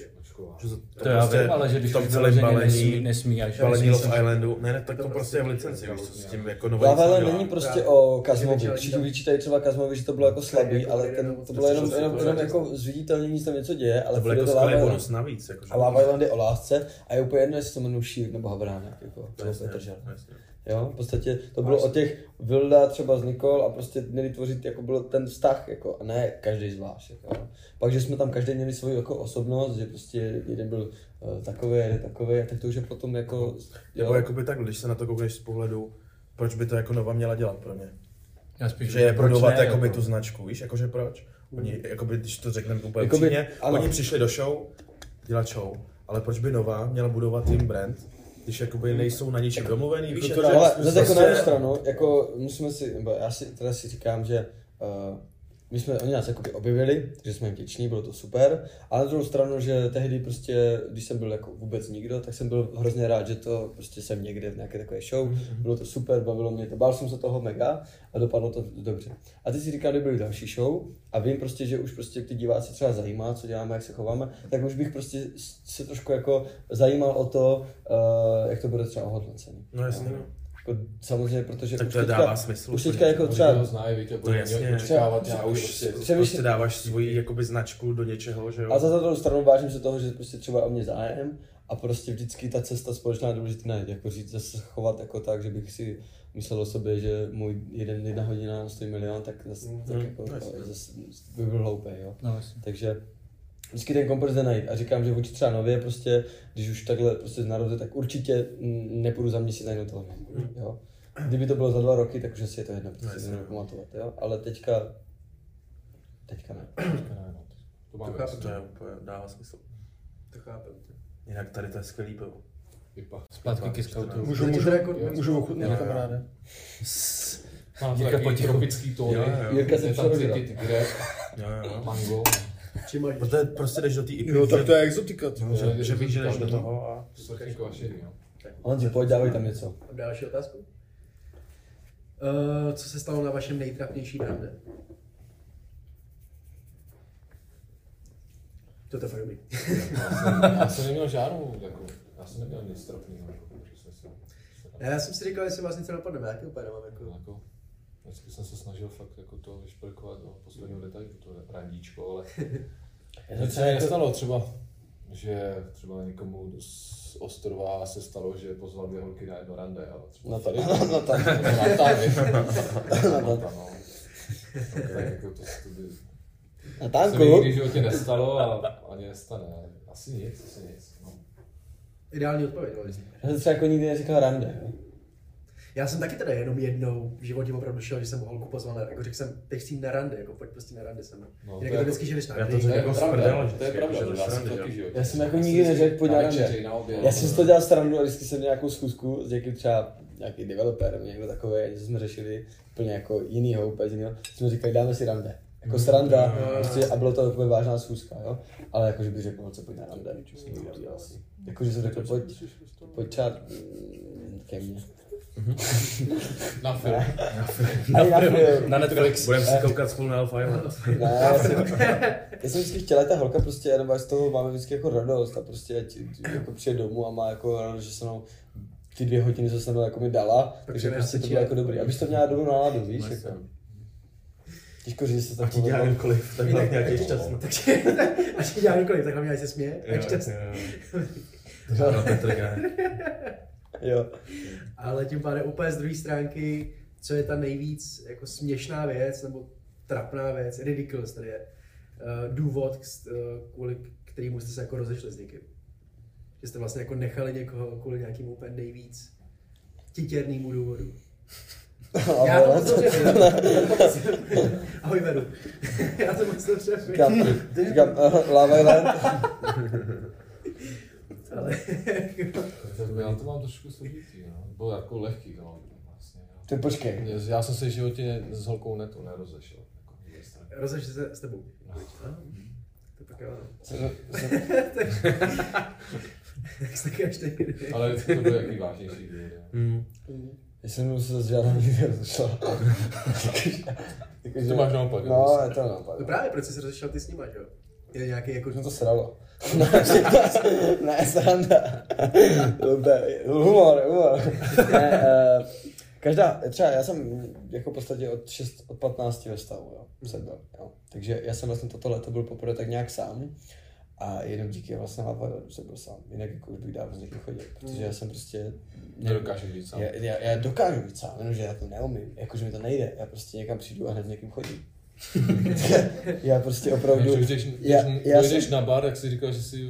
Že to, To já vím, ale že když celém vyloženě balení, nesmí, nesmí až balení Love Islandu, ne, ne, tak to prostě je v licenci, víš, co s tím jako nový Lava Island není prostě o Kazmovi. Že Všichni vyčítají třeba Kazmovi, že to bylo jako slabý, jako ale ten, to bylo jenom, prostě jenom, jenom to jako zviditelnění, že tam něco děje, ale To byl furt je jako to skvělý bonus navíc, jakože. A Lava Island je o lásce a je úplně jedno, jestli se jmenuje nebo Havránek, jako, to Jasně, je jasně. Jo, v podstatě to bylo o těch Vilda třeba z Nikol a prostě měli tvořit, jako byl ten vztah, jako, a ne každý zvlášť. Jako. Pak, že jsme tam každý měli svoji jako osobnost, že prostě jeden byl uh, takový, jeden takový, tak to už je potom jako, Nebo jo, jakoby tak, když se na to koukneš z pohledu, proč by to jako Nova měla dělat pro mě? Já spíš, Že je proč budovat ne, jakoby jako. tu značku, víš, jakože proč? Oni, jakoby, když to řekneme úplně Jakoby, upřímně, oni přišli do show, dělat show, ale proč by Nova měla budovat jim brand, když jakoby nejsou na ničem domluvený, víš, To jako, ale že zase jako na prostě- jednu stranu, jako musíme si, já si teda si říkám, že uh, my jsme, oni nás jakoby objevili, takže jsme jim vděční, bylo to super. A na druhou stranu, že tehdy prostě, když jsem byl jako vůbec nikdo, tak jsem byl hrozně rád, že to prostě jsem někde v nějaké takové show. Bylo to super, bavilo mě to, bál jsem se toho mega a dopadlo to dobře. A ty si říkali, byly další show a vím prostě, že už prostě ty diváci třeba zajímá, co děláme, jak se chováme, tak už bych prostě se trošku jako zajímal o to, uh, jak to bude třeba ohodnocený. No jasně, no. Jako, samozřejmě, protože Tak už to teďka, dává smysl Už teďka jako třeba ho znají, víte, To jasně. očekávat Třeba- už prostě... Přemýšlím- prostě dáváš svoji jakoby značku do něčeho, že jo? A za druhou stranu vážím se toho, že prostě třeba o mě zájem a prostě vždycky ta cesta společná je důležitá najít. Jako říct, zase chovat jako tak, že bych si myslel o sobě, že můj jeden, jedna hodina stojí milion, tak zase, Mhm. tak jako, No, zase by byl hloupý, jo. No, jasně. Takže vždycky ten kompromis jde najít. A říkám, že vůči třeba nově, prostě, když už takhle prostě narodil, tak určitě nepůjdu za měsíc na jinou televizi. Jo. Kdyby to bylo za dva roky, tak už asi je to jedno, No, prostě si nebudu pamatovat, jo. Ale teďka, teďka ne. Ne, no, To máme To chápu. To dává smysl. To chápem. Jinak tady to je skvělý pivo. Zpátky ke scoutu. Můžu, můžu, jako, Můžu ochutnat, kamaráde? Má to Jirka potichu. tropický tóny. Jirka se je tam přerodila. mango, Čím máš? Protože prostě jdeš do té IPy, No tak že- to je exotika. ty. no, že, že víš, že jdeš do toho a... Honzi, pojď, dávej tam něco. Další otázku? Uh, co se stalo na vašem nejtrapnějším rande? To je fakt dobrý. Já jsem, neměl *laughs* žádnou, jako, já jsem neměl nic trapného, jako, Já jsem si říkal, jestli vás něco napadne, já taky úplně nemám jako... jako, vždycky jsem se snažil fakt jako to vyšperkovat do posledního detailu, to randíčko, ale nic se mi nestalo třeba, že třeba někomu z ostrova se stalo, že pozval dvě holky na jedno rande, ale třeba No *laughs* tady, tady, no tady. na tady, no, tam, no. Tak jako to, to by, Na se mi nikdy v životě nestalo a ani nestane, asi nic, asi nic. No. Ideální odpověď, ale Já jsem třeba jako nikdy neříkal rande. jo. Já jsem taky teda jenom jednou v životě opravdu šel, že jsem holku pozval, na- jako řekl jsem, teď chci jít na rande, jako pojď prostě na rande se mnou. No, Jinak to to jako- vždycky, že jdeš na Já to To jako pravda, to je pravda, že to já jsem že. Já jako nikdy neřekl, pojď na rande. Já jsem si to dělal srandu a vždycky jsem měl nějakou schůzku s někým třeba nějaký developer, nebo někdo takový, něco jsme řešili úplně jako jinýho, úplně jinýho. Jsme říkali, dáme si rande. Jako sranda, prostě, a bylo to úplně vážná schůzka, jo. Ale jako, že bych řekl, co pojď na rande, jsem nikdy neudělal asi. Jako, že jsem řekl, pojď, pojď třeba mm, ke mně. Na film. Ani na film. Na Netflix. Budeme si koukat spolu na Alpha Island. Ne, já jsem, já jsem vždycky chtěla, ta holka prostě, nebo z toho máme vždycky jako radost a prostě ať jako přijde domů a má jako radost, že se mnou ty dvě hodiny, co se mnou jako mi dala, takže prostě to bylo na- jako dobrý. Abys to měla dobrou náladu, víš, jako. Těžko říct, že se tak ti dělá jakkoliv, tak Jinak- nějaký šťastný. Takže, *laughs* až ti dělá nikoliv, tak hlavně ať se směje, jak šťastný. *laughs* Žádná Petrka. Jo. Ale tím pádem úplně z druhé stránky, co je ta nejvíc jako směšná věc, nebo trapná věc, ridiculous tady je, uh, důvod, uh, kvůli kterému jste se jako rozešli s někým. Že jste vlastně jako nechali někoho kvůli nějakému úplně nejvíc titěrnému důvodu. Já to moc dobře vím. *laughs* Ahoj Veru. *laughs* Já to moc dobře vím. Říkám, Lava Island. *laughs* Ale *laughs* Já to mám trošku složitý, no. Bylo jako lehký, no. Vlastně, no. Ty počkej. Já jsem se v životě s holkou netu nerozešel. Jako, rozešli se s tebou. Aha. To pak jo. *laughs* Tak jste každý. Ale to byl jaký vážnější důvod. jo. Já jsem se s žádnou nikdy rozešel. Ty máš naopak, No, je to naopak. No právě, proč jsi se rozešel ty s nima, že jo? Je nějaký jako... No to sralo. *laughs* ne, sranda. Humor, humor. ne, uh, každá, třeba já jsem jako v podstatě od, 6, od 15 ve stavu, jo, jsem byl, jo. Takže já jsem vlastně toto leto byl poprvé tak nějak sám. A jenom díky vlastně Havaju jsem byl sám. Jinak jako už bych dávno s někým chodil, protože já jsem prostě... Nedokážeš být sám. Já, já, já dokážu být sám, jenomže já to neumím, jakože mi to nejde. Já prostě někam přijdu a hned s někým chodím. *laughs* já prostě opravdu... Když jdeš, já, když já dojdeš jsem, na bar, jak si říkal, že si...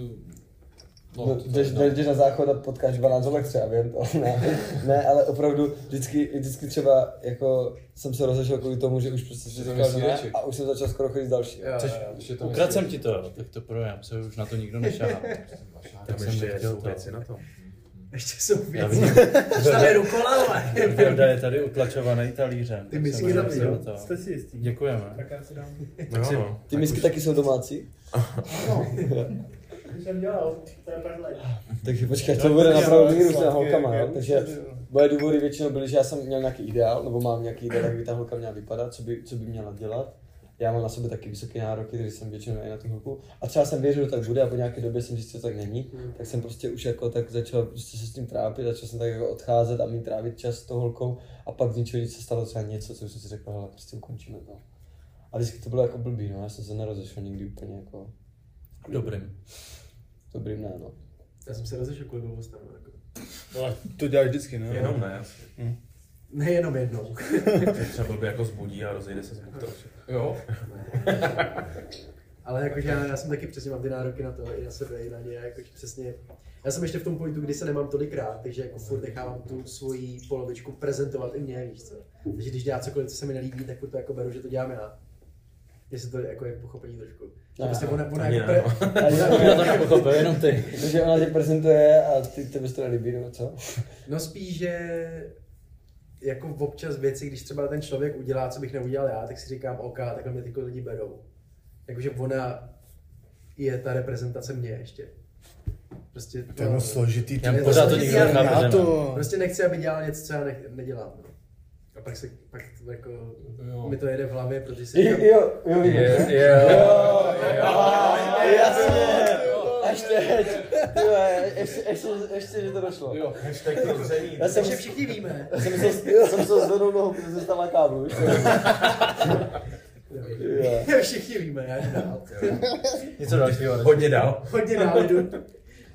No, to- jdeš, no. jdeš na záchod a potkáš 12 holek třeba, vím to. Ne, *laughs* ne, ale opravdu vždycky, vždycky třeba jako jsem se rozešel kvůli tomu, že už prostě si Že to říkal, že ne, a už jsem začal skoro chodit s další. Jo, Což- to Ukradl jsem ti to, tak to projem, se už na to nikdo nešahá. *laughs* Tam Tak jsem ještě nechtěl jsou to. věci na tom. Ještě jsou věci. Tam je rukola, ale. Velda je tady utlačovaný talířem. Ty misky tam. Jste si jistý? Děkujeme. Tak já si dám. No, si- no. Ty misky taky jsou domácí? Když jsem dělal, to je. Takže počkej, to bude napravdu na sladké, holkama, jo? Takže už moje důvody většinou byly, že já jsem měl nějaký ideál, nebo mám nějaký ideál, jak by ta holka měla vypadat, co by, co by měla dělat. Já mám na sebe taky vysoké nároky, takže jsem většinou i na tu holku. A třeba jsem věřil, že tak bude a po nějaké době jsem zjistil, že tak není. Tak jsem prostě už jako tak začal prostě se s tím trápit, začal jsem tak jako odcházet a mít trávit čas s tou holkou a pak z ničeho nic se stalo třeba něco, co jsem si řekl, hele, prostě ukončíme to. A vždycky to bylo jako blbý, no, já jsem se nerozešel nikdy úplně jako Dobrým. dobrým, ne, no. Já jsem se rozešel kvůli blbostem. Jako. No, to děláš vždycky, ne? Jenom ne, asi. Nejenom jednou. Třeba blbě jako zbudí a rozejde se z. Jo, *laughs* Ale jakože já, já jsem taky přesně mám ty nároky na to, i na sebe, i na ně, jakože přesně. Já jsem ještě v tom pointu, kdy se nemám tolikrát, takže jako furt nechávám tu svoji polovičku prezentovat i mě, víš co. Takže když dělá cokoliv, co se mi nelíbí, tak furt to jako beru, že to dělám já. Jestli to jako je pochopení trošku. Že prostě ona, ona jako pre... *laughs* A Já to nepochopil, jenom ty. Takže ona tě prezentuje a ty tebe to nelíbí, nebo co? No spíš, že jako občas věci, když třeba ten člověk udělá, co bych neudělal já, tak si říkám, OK, takhle mě ty lidi berou. Jakože ona je ta reprezentace mě ještě. Prostě To je moc složitý. Já ty to Pořád to nikdo já to... Prostě nechci, aby dělal něco, co já ne, nedělám. No. A pak, se, pak to jako, jo. mi to jede v hlavě, protože si Jo, říkám, jo, jo, vidíš, Je- ne? je- jo, jo, jasně, až teď, vole, ještě, ještě, ještě, že to došlo. jo, hashtag prozření. Já jsem, takže všichni víme. já jsem myslel, jsem se zvednul nohu, protože jsem stál na káblu, víš? Jo. *laughs* všichni víme, já dál. Něco dalšího. Hodně dál. Hodně dál jdu.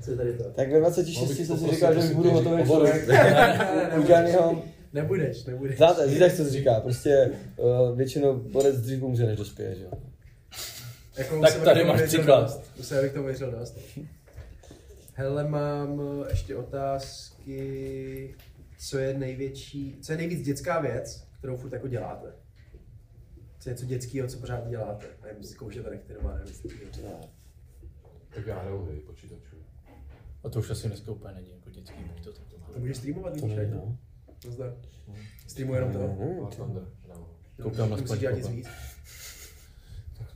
Co je tady to? Tak ve 26 Mohl bych jsem si říkal, že už budu hotový člověk. Ne, ne, *laughs* Udělanýho, Nebudeš, nebudeš. znáte, víte, jak se to říká, prostě uh, většinou borec dřív umře, než dospěje, že jo? Jako, Tak tady máš příklad. jsem k tomu věřil dost. Hele, mám ještě otázky. Co je největší, co je nejvíc dětská věc, kterou furt jako děláte? Co je něco dětského, co pořád děláte? Nevím, zkoušete nechte doma, nevím, jestli to děláte. Tak já hraju hry počítačů. A to už asi dneska úplně není jako dětský, buď to tak to. To můžeš streamovat, To nejde, ne? no. Nazdar. Streamuji jenom to. Koukám na Musíš dělat nic SpongeBoba.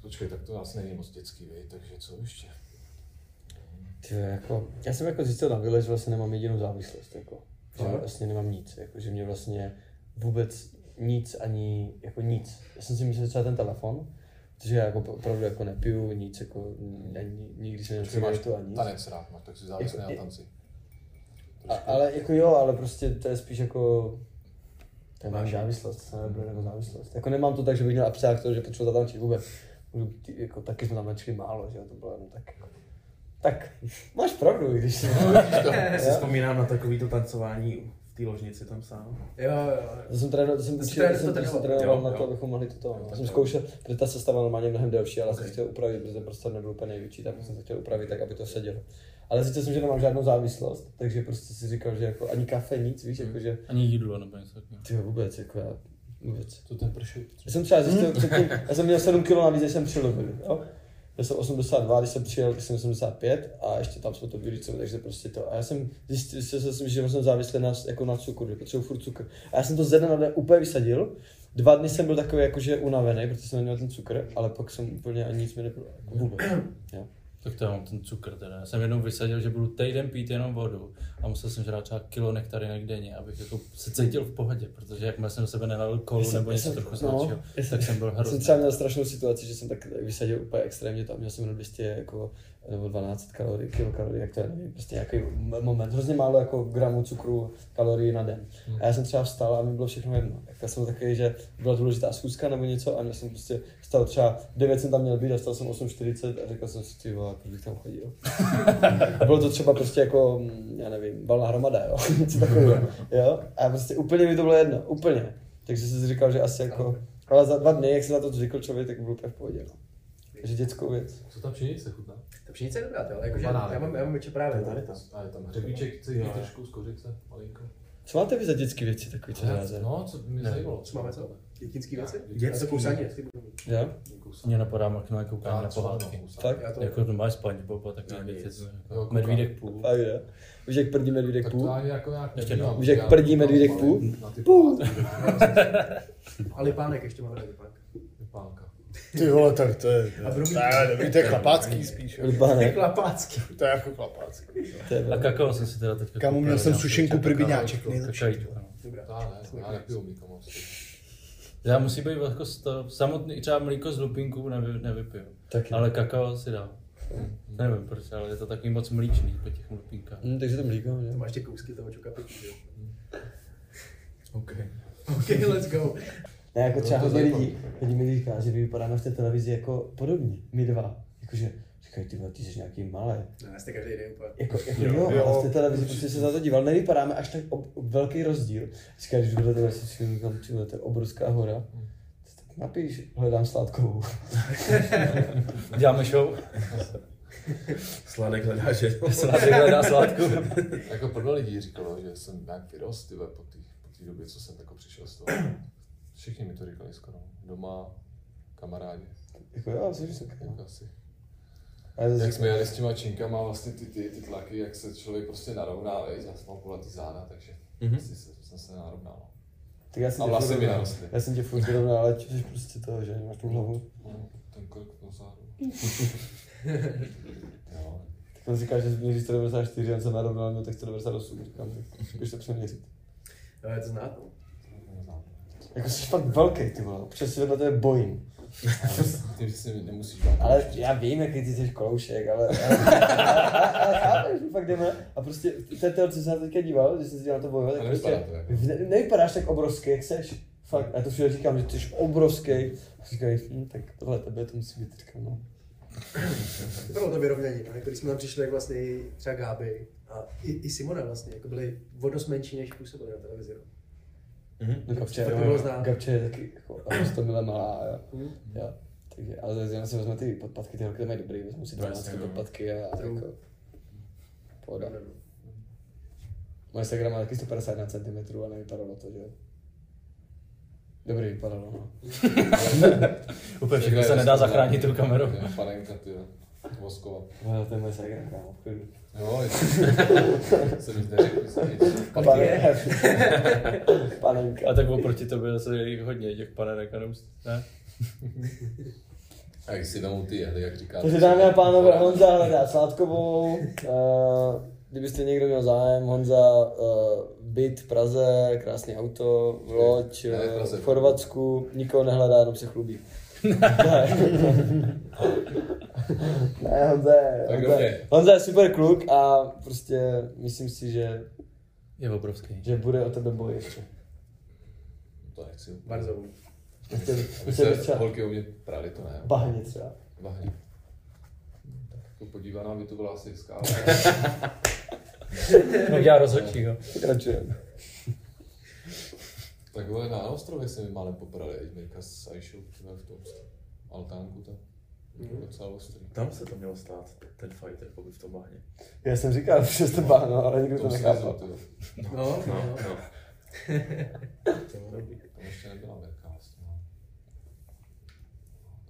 Počkej, tak to asi není moc dětský, vej, takže co ještě? Ty, jako, já jsem jako zjistil na vile, že vlastně nemám jedinou závislost, jako. Že Fakt? vlastně nemám nic, jako, že mě vlastně vůbec nic ani, jako nic. Já jsem si myslel, že třeba ten telefon, protože já jako opravdu jako nepiju nic, jako ani, nikdy jsem máš to ani. tanec rád, máš, tak si závislý Jako- na tanci. A, ale jako jo, ale prostě to je spíš jako to je moje závislost, to nebude jako závislost. Jako nemám to tak, že bych měl abstrakt toho, že potřebuji zatančit vůbec. Jako, taky jsme tam načili málo, že jo, to bylo jenom tak. Tak, máš pravdu, když Já si vzpomínám na takovýto tancování v té ložnici tam sám. Jo, jo. To jsem trénoval, to jsem To jsi učil, to trénoval- jsem, to to jsem trénoval. Jo, na jo. to, abychom mohli toto. No. tak jsem to- zkoušel, protože ta sestava normálně je mnohem delší, ale okay. Jsem chtěl upravit, protože ten prostor nebyl úplně největší, tak jsem to chtěl upravit tak, aby to sedělo. Ale zjistil jsem, že nemám žádnou závislost, takže prostě si říkal, že jako ani kafe, nic, víš, jako že Ani jídlo nebo něco takového. ty vůbec, jako já, vůbec. To ten pršut. Já jsem třeba zjistil předtím, *laughs* já jsem měl 7 kg navíc, než jsem přilovil, jo. Já jsem 82, když jsem přijel, tak jsem 85 a ještě tam jsme to vylíceli, takže prostě to. A já jsem zjistil, zjistil jsem, že jsem závislý na, jako na cukru, že potřebuji furt cukr. A já jsem to ze dne na den úplně vysadil. Dva dny jsem byl takový jakože unavený, protože jsem neměl ten cukr, ale pak jsem úplně ani nic mi nebylo. Jako vůbec. Jo. Tak to já mám ten cukr teda. Já jsem jednou vysadil, že budu týden pít jenom vodu a musel jsem žrát třeba kilo nektarinek denně, abych jako se cítil v pohodě, protože jakmile jsem do sebe nenalil kolu jsem- nebo něco jsem- trochu no, já jsem- tak jsem byl Já jsem hrozný. třeba měl strašnou situaci, že jsem tak vysadil úplně extrémně tam, měl jsem jenom 200 jako, nebo 12 kalorií, kilokalorií, jak to je, nevím, prostě nějaký moment, hrozně málo jako gramů cukru, kalorií na den. A já jsem třeba vstal a mi bylo všechno jedno. Tak já jsem takový, že byla důležitá schůzka nebo něco a měl jsem prostě vstal třeba 9 jsem tam měl být a vstal jsem 8.40 a říkal jsem si, ty vole, proč bych tam chodil. A *laughs* bylo to třeba prostě jako, mm, já nevím, valná hromada, jo, *laughs* něco takového, jo. A prostě úplně mi to bylo jedno, úplně. Takže jsem si říkal, že asi jako, ale za dva dny, jak se na to zvykl člověk, tak byl úplně v pohodě, no. Dětskou věc. Co tam pšenice chutná? Ta pšenice je dobrá, to, ale jakože já mám, já mám ještě právě Tady tam. A je tam hřebíček, chceš mít trošku z kořice, malinko. Co máte vy za dětské věci takový, co hráte? No, co mě Ne. zajímalo. Co máme co? Dětinský věci? Dětský. To kousání, jestli budu mít. Jo? Mě napadá maknové koukání na pohádky. To... Jako to máš SpongeBob a takové věci. Jo, Jako koukám. medvídek půl. A jo. Víš, jak prdí medvídek Tak půl? to jako nějak Ještě nevnímám. no. Víš, jak prdí koukám medvídek ale půl? Na ty Půl. pohádky. A lipánek ještě máme lipánek. Vypálka. Ty vole, tak to je, A to je, dobrý, to je chlapácký spíš. jo. Libánek. Klapácký. To je jako chlapácký. To je A kakao jsem si teda teďka koupil, měl jsem sušenku prbiňáček, nejlepší. Dobrá. Já ne, já nepiju mlíko moc. Já musí být jako to, samotný, třeba mlíko z lupínku nevy, nevypiju. Taky. Ale kakao si dám. Nevím proč, ale je to takový moc mlíčný po těch lupínkách. Hm, takže to mlíko, To jo. máš ty kousky toho čokapití, jo? OK. OK, let's go. Ne, jako třeba No, to hodně lidí, hodně mi říká, že my vypadáme v té televizi jako podobní, my dva. Jakože říkají, ty vole, ty jsi nějaký malý. Ne, jste každý den úplně. Jako, jako Jo, jo, jo. ale v té televizi prostě se na to díval, nevypadáme až tak ob, ob, velký rozdíl. Říká, když budete si si říkám, to je obrovská hora. Tak napíš, hledám sládkovou. *laughs* Děláme show, Sladek hledá ženu. *laughs* sládek hledá sládku. Jako plno lidí říkalo, že jsem nějak vyrost, po té době, co jsem jako přišel z toho. Všichni mi to říkali skoro. Doma, kamarádi. Jako jo, jsi vysoký. Jako asi. A Jak jsme jeli s těma činkama, vlastně ty, ty, ty tlaky, jak se člověk prostě narovná, veď, já jsem mám kulatý záda, takže Mhm. asi se, jsem se narovnal. no. tak já jsem A furt mi narostly. Já jsem tě furt vyrovnal, ale ty jsi prostě to, že máš tu hlavu. No, ten krk na zádu. *laughs* jo. Tak on říká, že měří 194, on se narovnal, no tak 198, říkám, tak běž to přeměřit. Jo, je to znát. no. Jako jsi fakt velký, ty vole, občas si vedle tebe bojím. Ty si nemusíš bát. Ale já vím, jaký ty jsi koloušek, ale... chápeš, fakt jdeme a prostě ten co jsem se na to teďka díval, když jsem se na to bojovat, tak prostě to jako. ne, nevypadáš tak obrovský, jak seš. Fakt, já to všude říkám, že ty jsi obrovský. A říkají, hm, tak tohle tebe to musí být, říkám, no. Bylo to vyrovnání, no. když jsme tam přišli, jak vlastně třeba Gáby a i, i Simona vlastně, jako byli o dost menší, než působili na televizi. No. No Gabče, Tak to bylo znát. Gabče je taky jako to milé malá, jo. Mhm. jo. Takže, ale zase si vezme ty podpatky, ty holky mají dobrý, vezmu si 12 Jasně, no. podpatky a, a jako... Pohoda. No. Moje Instagram má taky 151 cm a nevypadalo to, že jo. Dobrý vypadalo, no. *laughs* Úplně všechno se nedá zachránit tou kamerou. Jo, Panenka, ty jo. Voskova. No, to je moje Instagram, kámo. Jo, jsem *laughs* nic neřekl. Pane, *laughs* panenka. A tak oproti tobě zase je hodně těch panenek ne? A když si vemou ty jehly, jak říkáte. Takže dámy a pánové, Honza hledá Sládkovou. Uh, kdybyste někdo měl zájem, Honza, uh, byt v Praze, krásný auto, loď, uh, v Chorvatsku, nikoho nehledá, jenom se chlubí. Ne, ne Honza, je, Tak Honza, dobře. Honza je super kluk a prostě myslím si, že, Je obrovský. že bude o tebe boj ještě. To nechci. Barzovou. Aby ještě se třeba holky o mě prali, to ne. bahně třeba. Bahně. Tak jako podívaná by to byla asi hezká, ale No já rozhodčí, jo. Pokračujeme. Tak vole, na ostrově se mi málem poprali, ať Mirka s Aishou v tom altánku, to docela ostrý. Tam se to mělo stát, ten fight, jako by v tom bahně. Já jsem říkal, že jste bahno, ale nikdo to Tom nechápal. jo. No, *laughs* no, no. no. to. Tam ještě nebyla Mirka vlastně. no.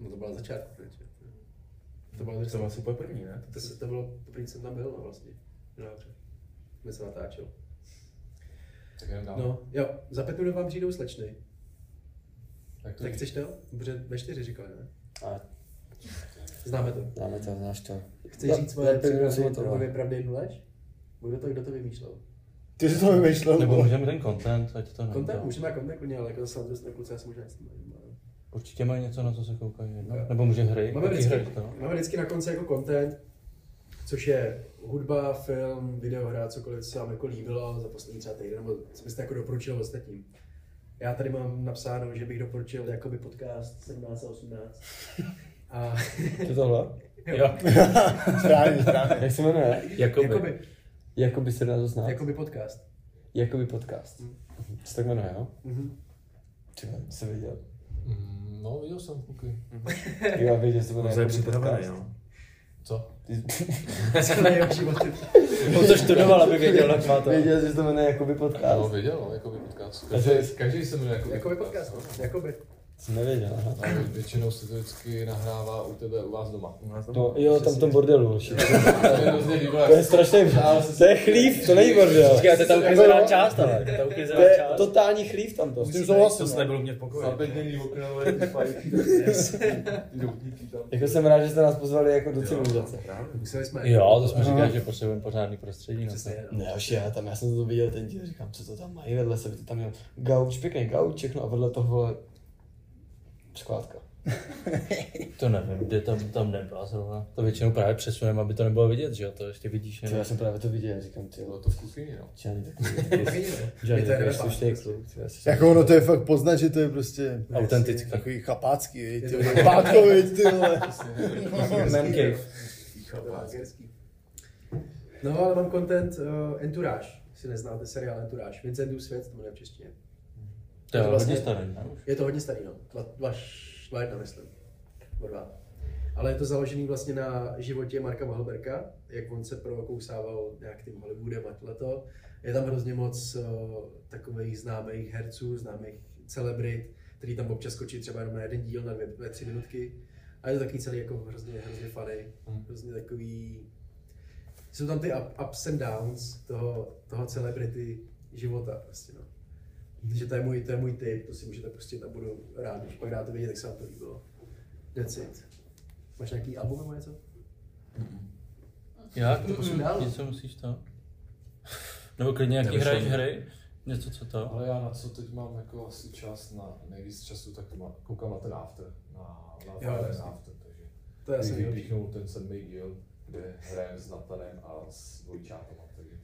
No to byla začátku, ne? To bylo, To to, bylo asi úplně první, ne? to, to bylo poprvé, co jsem tam byl, no vlastně. No, dobře. My se natáčel. Tak jdem dál. No, jo, za pět minut vám přijdou slečny. Jak to Tak chceš to? Protože ve čtyři říkali, ne? A Známe to. dáme to, znáš to. Chceš Za- říct svoje tři jsem hotová. pravdy, pravdy jednu lež? Kdo to, kdo to vymýšlel? Ty jsi to vymýšlel? Nebo můžeme ten content, ať to Content, nevím. můžeme content klidně, ale jako zase na druhé kluci, já si možná. Určitě mají něco, na co se koukají. No? Jo. Nebo může hry. Máme vždycky, hry to? máme vždycky na konci jako content, což je hudba, film, videohra, cokoliv, co se vám jako líbilo za poslední třeba týden, nebo co byste jako doporučil ostatním. Já tady mám napsáno, že bych doporučil jakoby podcast 17 a 18. A *laughs* To tohle? Jo, *laughs* Správně, správně. Jak se jmenuje? jakoby. jakoby, Jakoby se dá to znát. jakoby podcast. Jakoby podcast. Mm. Co tak jmenuje, jo? Mhm. Třeba jsi viděl. Mm, No, viděl jsem kluky. Já věděl, že se jmenuje To je Jakoby podcast. no. Co? Ty- To je nejlepší motiv. On to studoval, aby věděl, jak má to. Věděl, že se to jmenuje Jakoby No, podcast. věděl, no, jako by podcast. Každý, každý se jmenuje jako Jakoby podcast, no. Jakoby. Jsem nevěděl, aha. Většinou se to vždycky nahrává u tebe, u vás doma. No jo, tam v tom bordelu. To je To je strašný, to je chlív, to není bordel. Počkej, to je ta uklizená část, ale. To je To je totální chlív tam to. S tím souhlasím. To no. nebylo mě v pokoji. zapěkněný okno. *laughs* Jako jsem rád, že jste nás pozvali jako do civilizace. Museli jsme. Jo, to jsme říkali, že potřebujeme pořádný prostředí. No. Ne, už já tam, já jsem to viděl ten díl, říkám, co to tam mají vedle sebe, tam měl gauč, pěkný gauč, všechno a vedle toho skládka. *laughs* To nevím, kde tam, tam nebyla zrovna. To většinou právě přesuneme, aby to nebylo vidět, že jo, to ještě vidíš Ty, jenom. já jsem právě to viděl, říkám, ty, Bylo to v kuchyni, no. *laughs* žádný takový, ne. žádný takový kluk. Jako ono to je fakt poznat, že to je prostě Autentický. takový chapácký, ty *laughs* Je to- vole, pátko, viď, ty vole. Man cave. Hezký. No, ale mám content uh, Entourage. Si neznáte seriál Entourage. Vincentův svět, to jmenuje v češtině. To je To vlastně- hodně starý, ne? Je to hodně starý, no. Dva, dva, š- dva jedna, myslím. Nebo dva. Ale je to založený vlastně na životě Marka Wahlberga, jak on se prokousával nějak tím Hollywoodem a tohleto. Je tam hrozně moc uh, takových známých herců, známých celebrit, který tam občas skočí třeba jenom na jeden díl, na dvě, dvě tři minutky. A je to takový celý jako hrozně, hrozně funny, hrozně takový... Jsou tam ty up, ups and downs toho, toho celebrity života prostě, no. Takže to je můj, to je můj tip, to si můžete pustit a budu rád, když pak dáte vědět, jak se vám to líbilo. That's it. Máš nějaký album nebo něco? Jak? To posun dál. Něco musíš to? Nebo klidně nějaký hraješ hry? Něco co to? Ale já na co teď mám jako asi čas na nejvíc času, tak má, koukám na ten after, na, na Jo, Fire jasně. after, takže To je asi vypíchnul ten sedmý díl, kde hrajeme s Natanem a s dvojčátama, takže,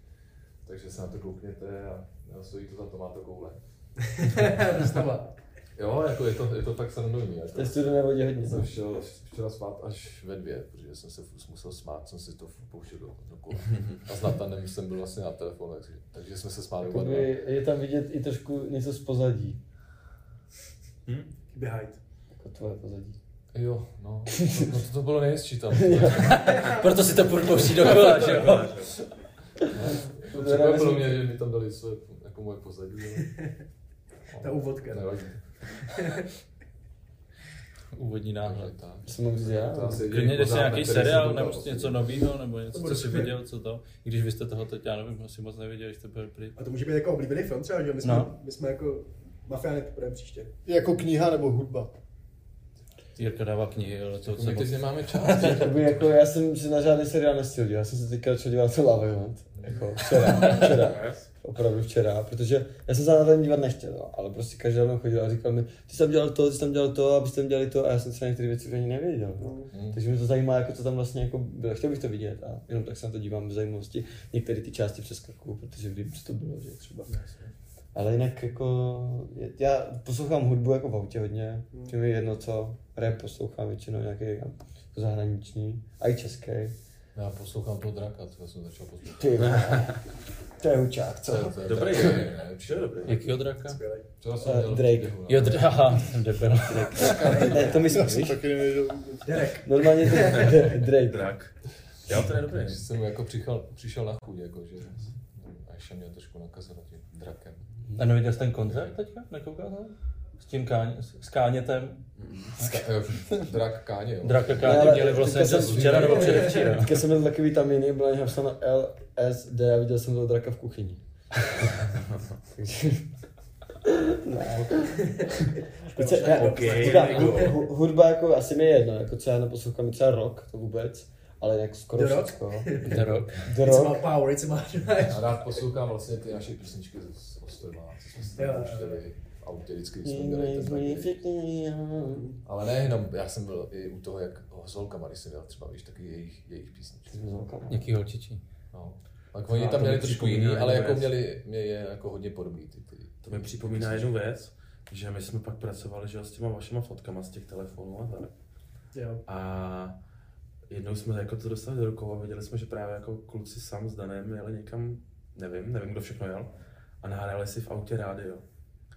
takže se na to koukněte a stojí to za to, má to koule. *laughs* Jo, jako je to, je to fakt srandovní. Jako. To je studené vodě hodně. jsem šel včera spát až ve dvě, protože jsem se musel smát, jsem si to pouštěl do, do kola. A s Natanem jsem byl vlastně na telefonu, takže, takže jsme se smáli oba je tam vidět i trošku něco z pozadí. Behind. Jako tvoje pozadí. Jo, no, no, no to, to bylo nejhezčí tam. *laughs* Proto si to furt pouští dokola, že jo? To překvapilo mě, že mi tam dali své, jako moje pozadí. ale- *laughs* Ta úvodka. Nevadí. *laughs* Úvodní náhled. Co mám říct já? To asi jediný Klidně dej si nějaký seriál, koukal nebo něco nového, nebo něco, co jsi viděl, co to. I když vy jste toho teď, já nevím, asi moc nevěděli, že to byl prý. A to může být jako oblíbený film třeba, že jo? my jsme, No. my jsme jako mafiány budeme příště. Jako kniha nebo hudba. Jirka dává knihy, ale to My se teď moc... nemáme čas. *laughs* Jakoby jako já jsem si na žádný seriál nestihl já jsem se teďka začal dívat na to Love Island. Jako včera, včera, opravdu včera, protože já jsem se na ten dívat nechtěl, no, ale prostě každý den chodil a říkal mi, ty jsi tam dělal to, ty jsi tam dělal to, abyste tam dělali to a já jsem třeba některé věci už ani nevěděl. No. Mm. Takže mě to zajímá, jako co tam vlastně jako bylo. Chtěl bych to vidět a jenom tak se na to dívám z zajímavosti. Některé ty části přeskakuju, protože vím, co to bylo, že třeba. Ale jinak jako, já poslouchám hudbu jako v autě hodně, tím je jedno co, rap poslouchám většinou nějaký jako zahraniční, a i český. Já poslouchám toho draka, to jsem začal poslouchat. Ty, to je hučák, co? To je- to je Dobrý, ne? dobrý. Jakýho draka? Včera jsem Eh, měl Drake. Jo, dr- haha, jsem debil. Ne, to Já myslíš? jsem taky nevěděl. Derek. Normálně to Drake. Drak. Jo, to je dobrý. Takže jsem jako přišel, přišel na chuť, jako, že Aisha mě trošku nakazila tím drakem. A neviděl jsi ten koncert teďka? Nekoukal jsem? S tím káně, s Kánětem. Jo, drak Káně, jo. Draka Ne, Káně ale měli v Los teďka jsem- včera nebo předevčera. *laughs* Teďka jsem byl takový tam jiný, bylo nějak napsáno LSD a viděl jsem toho draka v kuchyni. *laughs* Takže... Ne. Se- *laughs* já- Okay. Hudba jako asi mi je jedno, jako co já neposlouchám třeba rock, to vůbec, ale jak skoro The Rock? všecko. The Rock. The It's rock. about power, it's about. A rád poslouchám vlastně ty naše písničky z Ostrova, co jsme si Autě vždycky, když jsme měli ten. Ale nejenom, já jsem byl i u toho, jak s holkama, když jsem dělal třeba, víš, taky jejich, jejich písničky. Jaký holčičí. No. Tak oni tam měli trošku jiný, ale jako měli, měli je jako hodně podobný ty, ty. To mi připomíná jednu věc, že my jsme pak pracovali že s těma vašima fotkama z těch telefonů a tak. Jo. A jednou jsme jako to dostali do rukou a viděli jsme, že právě jako kluci sám s Danem jeli někam, nevím, nevím, kdo všechno jel, a nahrávali si v autě rádio.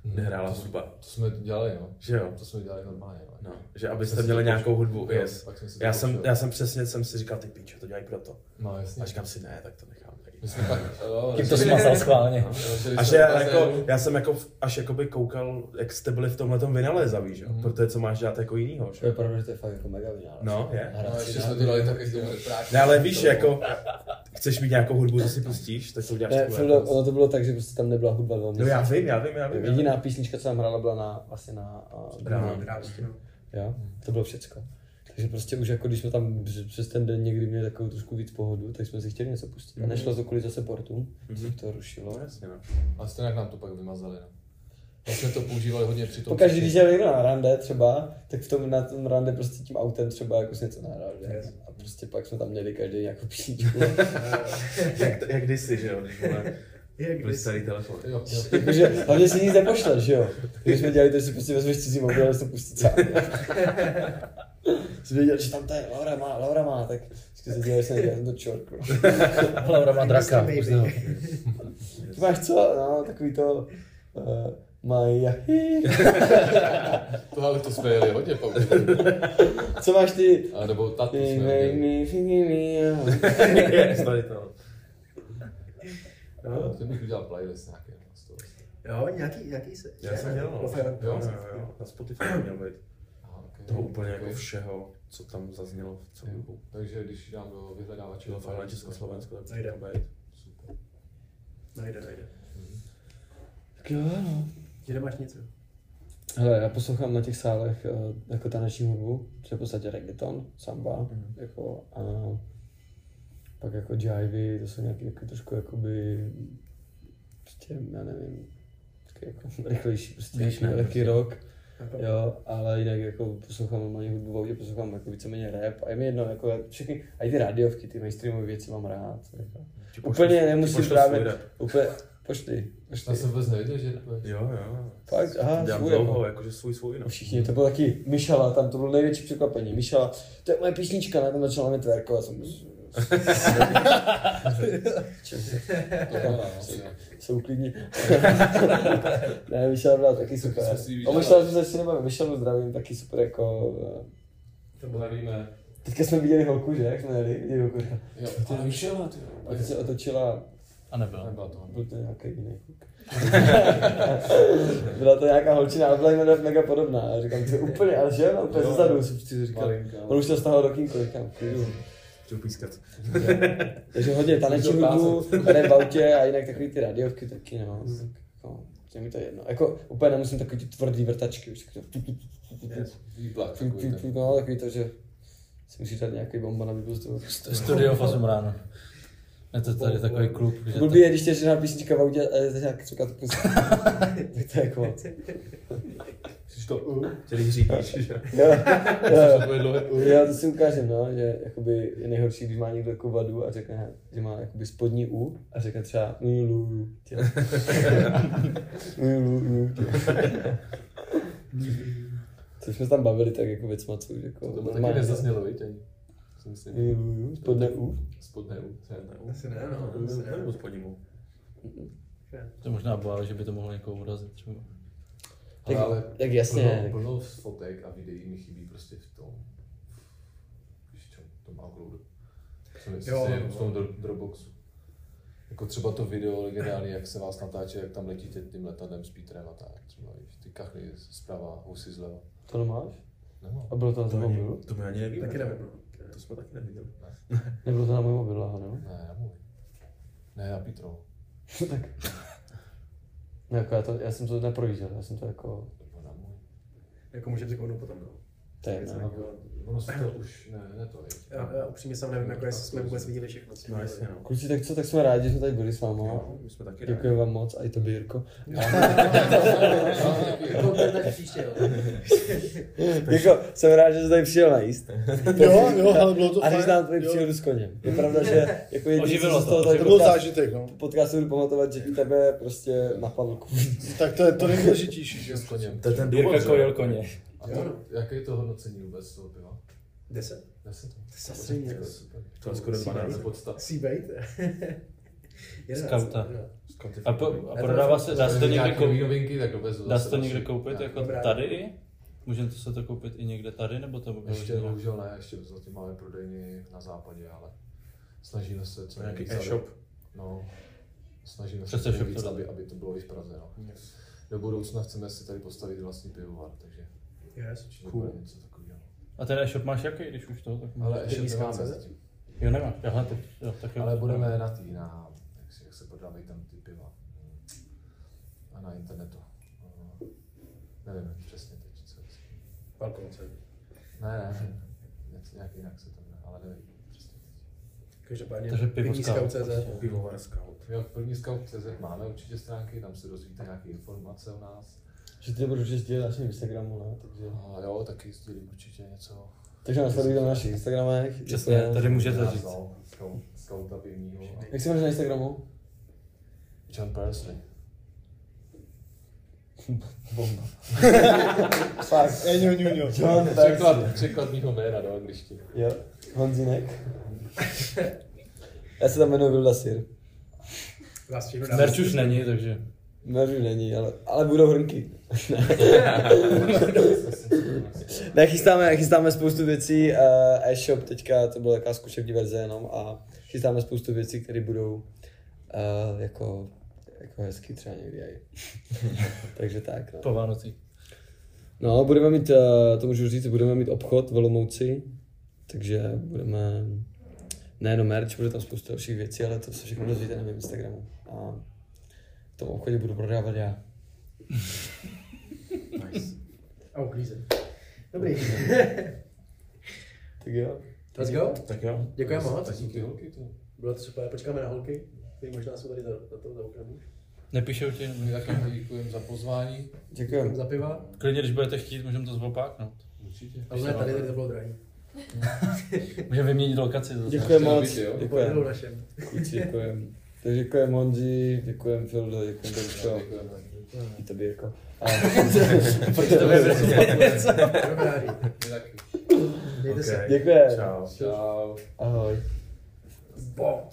Nehrála to, hudba. To jsme dělali, no. Že jo? To jsme dělali normálně. No. No, že abyste měli nějakou hudbu, Jo, yes. to Já jsem, já jsem přesně, jsem si říkal, ty píčo, to dělají proto. No jasně. A říkám si, ne, tak to nechám. My jsme jo, Tím to smazal schválně. A že já, jako, já jsem jako, až jakoby koukal, jak jste byli v tomhle tom vynaléza, víš, jo? Mhm. Protože co máš dělat jako jinýho, To že? je pravda, že to je fakt jako mega vynález. No, je. No, ještě jsme to dělali taky repráku. Ne, ale víš, jako, chceš mít nějakou hudbu, co si pustíš, tak to uděláš Ne. Fildo, ono to bylo tak, že prostě tam nebyla hudba dva No já vím, já vím, já vím. Jediná písnička, co tam hrála, byla na, vlastně na uh, Bravo, no. To bylo všecko. Takže prostě už jako když jsme tam přes- ten den někdy měli takovou trošku víc pohodu, tak jsme si chtěli něco pustit. A nešlo to kvůli zase portům, Mhm. to rušilo. No, jasně, no. A stejně nám to pak vymazali, no. My jsme to používali hodně při tom. Pokaždé, když jel někdo na rande třeba, tak v tom, na tom rande prostě tím autem třeba jako si něco nahrál, že? Yes. A prostě pak jsme tam měli každý nějakou písničku. *laughs* *laughs* jak, jak kdysi, že jo, když *laughs* Jak bys- starý telefony. Jo, jo. Jakože hlavně si nic nepošleš, že jo? Když jsme dělali to, že si prostě vezmeš cizí mobil a si to pustit sám. Jsi věděl, že tam to je, Laura má, Laura má, tak vždycky se dělali, že jsem dělal to čorku. Laura má draka. Už. *laughs* Ty máš co? No, takový to... Uh, Maja. *laughs* To ale to jsme jeli hodně, Pavel. *laughs* Co máš ty? A nebo tatu Ty jsme make jeli. me feel me. Tady to. No, to bych udělal playlist nějaký. no. Jo, nějaký, nějaký se... Já jsem dělal, no. Jo, jo, jo. Na Spotify měl být. Toho úplně jako všeho, co tam zaznělo v Jo. dobu. Takže když dám do vyhledávače. Na Československu, tak Najde. to být. Super. Najde, najde. Tak jo, no. Ty nemáš nic, jo? Hele, já poslouchám na těch sálech eh, jako taneční hudbu, což je v podstatě reggaeton, samba, Mhm. jako a pak jako jivey, to jsou nějaký jako trošku jakoby, prostě, já nevím, jako rychlejší, prostě nějaký prostě. rock, *laughs* jo, ale jinak jako poslouchám normálně hudbu v autě, poslouchám jako víceméně rap a je mi jedno, jako všechny, a i ty rádiovky, ty mainstreamové věci mám rád, jako. Ti Úplně nemusím pošlu právě, úplně, pošli, Já pošli. jsem vůbec nevěděl, že. Jo, jo. Fakt, aha, Dělám svůj dlouho, jako. jakože svůj svůj, no. Všichni, to bylo taky Mišala, tam to bylo největší překvapení. Mišala, to je moje písnička, na tom začala mi tverkovat. Jsem... *laughs* Se uklidni. ne, Mišala byla taky super. A Mišala jsme se nebavili, Mišalu zdravím, taky super jako... eh, To bylo nevíme. Teďka jsme viděli holku, že? Jak jsme jeli, viděli holku. Jo, to je Michela, ty. A teď se otočila, A nebyl. Nebyla to. byl to nějaký jiný kluk. *laughs* byla to nějaká holčina, ale byla jim mega podobná. A říkám, to je úplně, ale že ona úplně Jo, zezadu, jsem si říkal. On už to stahal do kýmkoliv, říkám, klidu. Chtěl pískat. Takže hodně taneční hudbu, tady v autě a jinak takový ty radiovky taky, no. Tak Jako, je mi to jedno. Jako úplně nemusím takový ty tvrdý vrtačky, už takový to, tu, tu, tu, tu, tu, Výplach tu, tu, takový tu, ten. no, takový to, že si musí dát nějaký bomba na výbuzdu. Studio v 8 ráno. Je to tady takový klub, že. Blbý je, když tě žena písnička v autě a je to nějak třeba to pustit. Tak to je jako. Jsi to uh. Chtěli řídíš, že? Jo, jo, To si ukážem, no, že jakoby je nejhorší, když má někdo jako vadu a řekne, že má jakoby spodní U a řekne třeba miluju tě. *laughs* miluju tě. Což jsme se tam bavili tak jako věcma, co už jako To mu taky nezaznělo. Si myslím. Miluju, spodné U. Spodné U. to je- Asi ne, no. Asi ne. Nebo spodnímu. To možná bál, že by to mohlo někoho urazit třeba. Tak, Ale tak jasně. Plno, plno fotek a videí mi chybí prostě v tom, víš čo, v tom uploadu. Jo, no. v tom dro- Dropboxu. Jako třeba to video legendární, jak se vás natáče, jak tam letíte tím letadlem s Petrem a tak. Třeba víš, ty kachly zprava, husy zleva. To nemáš? Nemám. A bylo to na To, tvém ani, mobilu? to my ani nevíme. Taky nevím, no. To jsme taky neviděli. Nebylo to na mém mobilu, aha, no? Ne, na můj. Ne, na Petro. *laughs* tak. Jako já, to, já jsem to neprojížděl, já jsem to jako... Jako můžeme řeknout potom, no. To je takového. Ono se to už, ne, ne to. Já, já upřímně sám nevím, jako jestli jsme vůbec viděli všechno. co No jasně, no. Kluci, tak co, tak jsme rádi, že jsme tady byli s váma. Jo, my jsme taky Děkuji vám moc, a i *laughs* *laughs* Jirko. To jo. Jako, jsem rád, že jsi tady přijel najíst. *laughs* Jo, jo, ale bylo to A když no, nám tady příhodu s koněm. Je pravda, že jako jediný, co z to. toho tady To byl podcast, zážitek, no. podcastu budu pamatovat, že tebe prostě napadl. Tak to je to nejdůležitější, že? S koněm. To je ten důvod, Jirka že? kojil koně. A to, jaké je to hodnocení vůbec toho piva? Deset? Deset. Samozřejmě. To je super. To je skoro Super 12. podsta. Seabait? Skauta. Scouty A, po, a prodává se, dá se to někde Nějaký koupit? Dá se to někde koupit jako tady i? Můžeme se to koupit i někde tady, nebo to by bylo Ještě bohužel ne, ještě zatím máme prodejny na západě, ale snažíme se co Nějaký e-shop. No, snažíme Přes se co e-shop nejvíc, to aby, aby to bylo i v Praze. No. Do budoucna chceme si tady postavit vlastní pivovar, takže Yes. Cool. něco takového. A ten e-shop máš jaký, když už to? Tak Ale ještě Penízka nemáme CZ? zatím. Jo, nemáš. Aha, teď, jo, tak jo. Ale budeme na tý, na, jak, si, jak se prodávají tam ty piva. A na internetu. No, Nevím přesně teď, co je. Balkonce. Ne, ne, ne, něco nějak jinak se to jmenuje, ale nevím přesně teď. Každopádně Takže pivo pivní Scout. Scout.cz. Pivovar Scout. Jo, první scout.cz máme určitě stránky, tam se dozvíte nějaké informace o nás. Že ty budu určitě sdílet na našem Instagramu, ne? Takže, A jo, taky sdílím určitě něco. takže nás sledujte na našich Instagramech. Přesně, tady můžete říct. no, Jak se jmenuješ na Instagramu? John Persley. *laughs* Bomba. *laughs* Fakt. *laughs* Eňo, ňuňo. John Překlad, překlad mýho jména do angličtiny. Jo, Honzínek. Já se tam jmenuji Vildasir. Merch už není, takže... Meru není, ale, ale budou hrnky. *laughs* ne, chystáme, chystáme spoustu věcí, uh, e-shop teďka, to byla taková zkušební verze jenom a chystáme spoustu věcí, které budou uh, jako, jako hezky třeba někdy aj. *laughs* Takže tak, no. Po Vánocích. No, budeme mít, uh, to můžu říct, budeme mít obchod v Olomouci, takže budeme nejenom merch, bude tam spoustu dalších věcí, ale to se všechno dozvíte na mém Instagramu. A tom obchodě budu prodávat já. Nice. A uklízet. Dobrý. *laughs* Tak jo. Let's go. Tak jo. Děkujeme Tak moc. díky holky to. Bylo to super. Počkáme na holky. Ty možná jsou tady za, za to za oknem už. Nepíšou ti? My taky děkujeme za pozvání. Děkujem. Za piva. Klidně, když budete chtít, můžeme to zvopáknout. Určitě. Ale ne, tady, tady to bylo drahý. *laughs* Můžeme vyměnit lokaci zase. Děkujem Chtěl moc. být, jo? Po *laughs* Děkujem. jednou našem. Kluci, děkujem. Takže děkujem Honzi, děkujem Fildo, děkujem Domčo. Děkujeme. I tobě jako. Dobrá, rádi. My taky. Mějte se. Okay. Děkujem. Čau. Čau. Ahoj. Bo.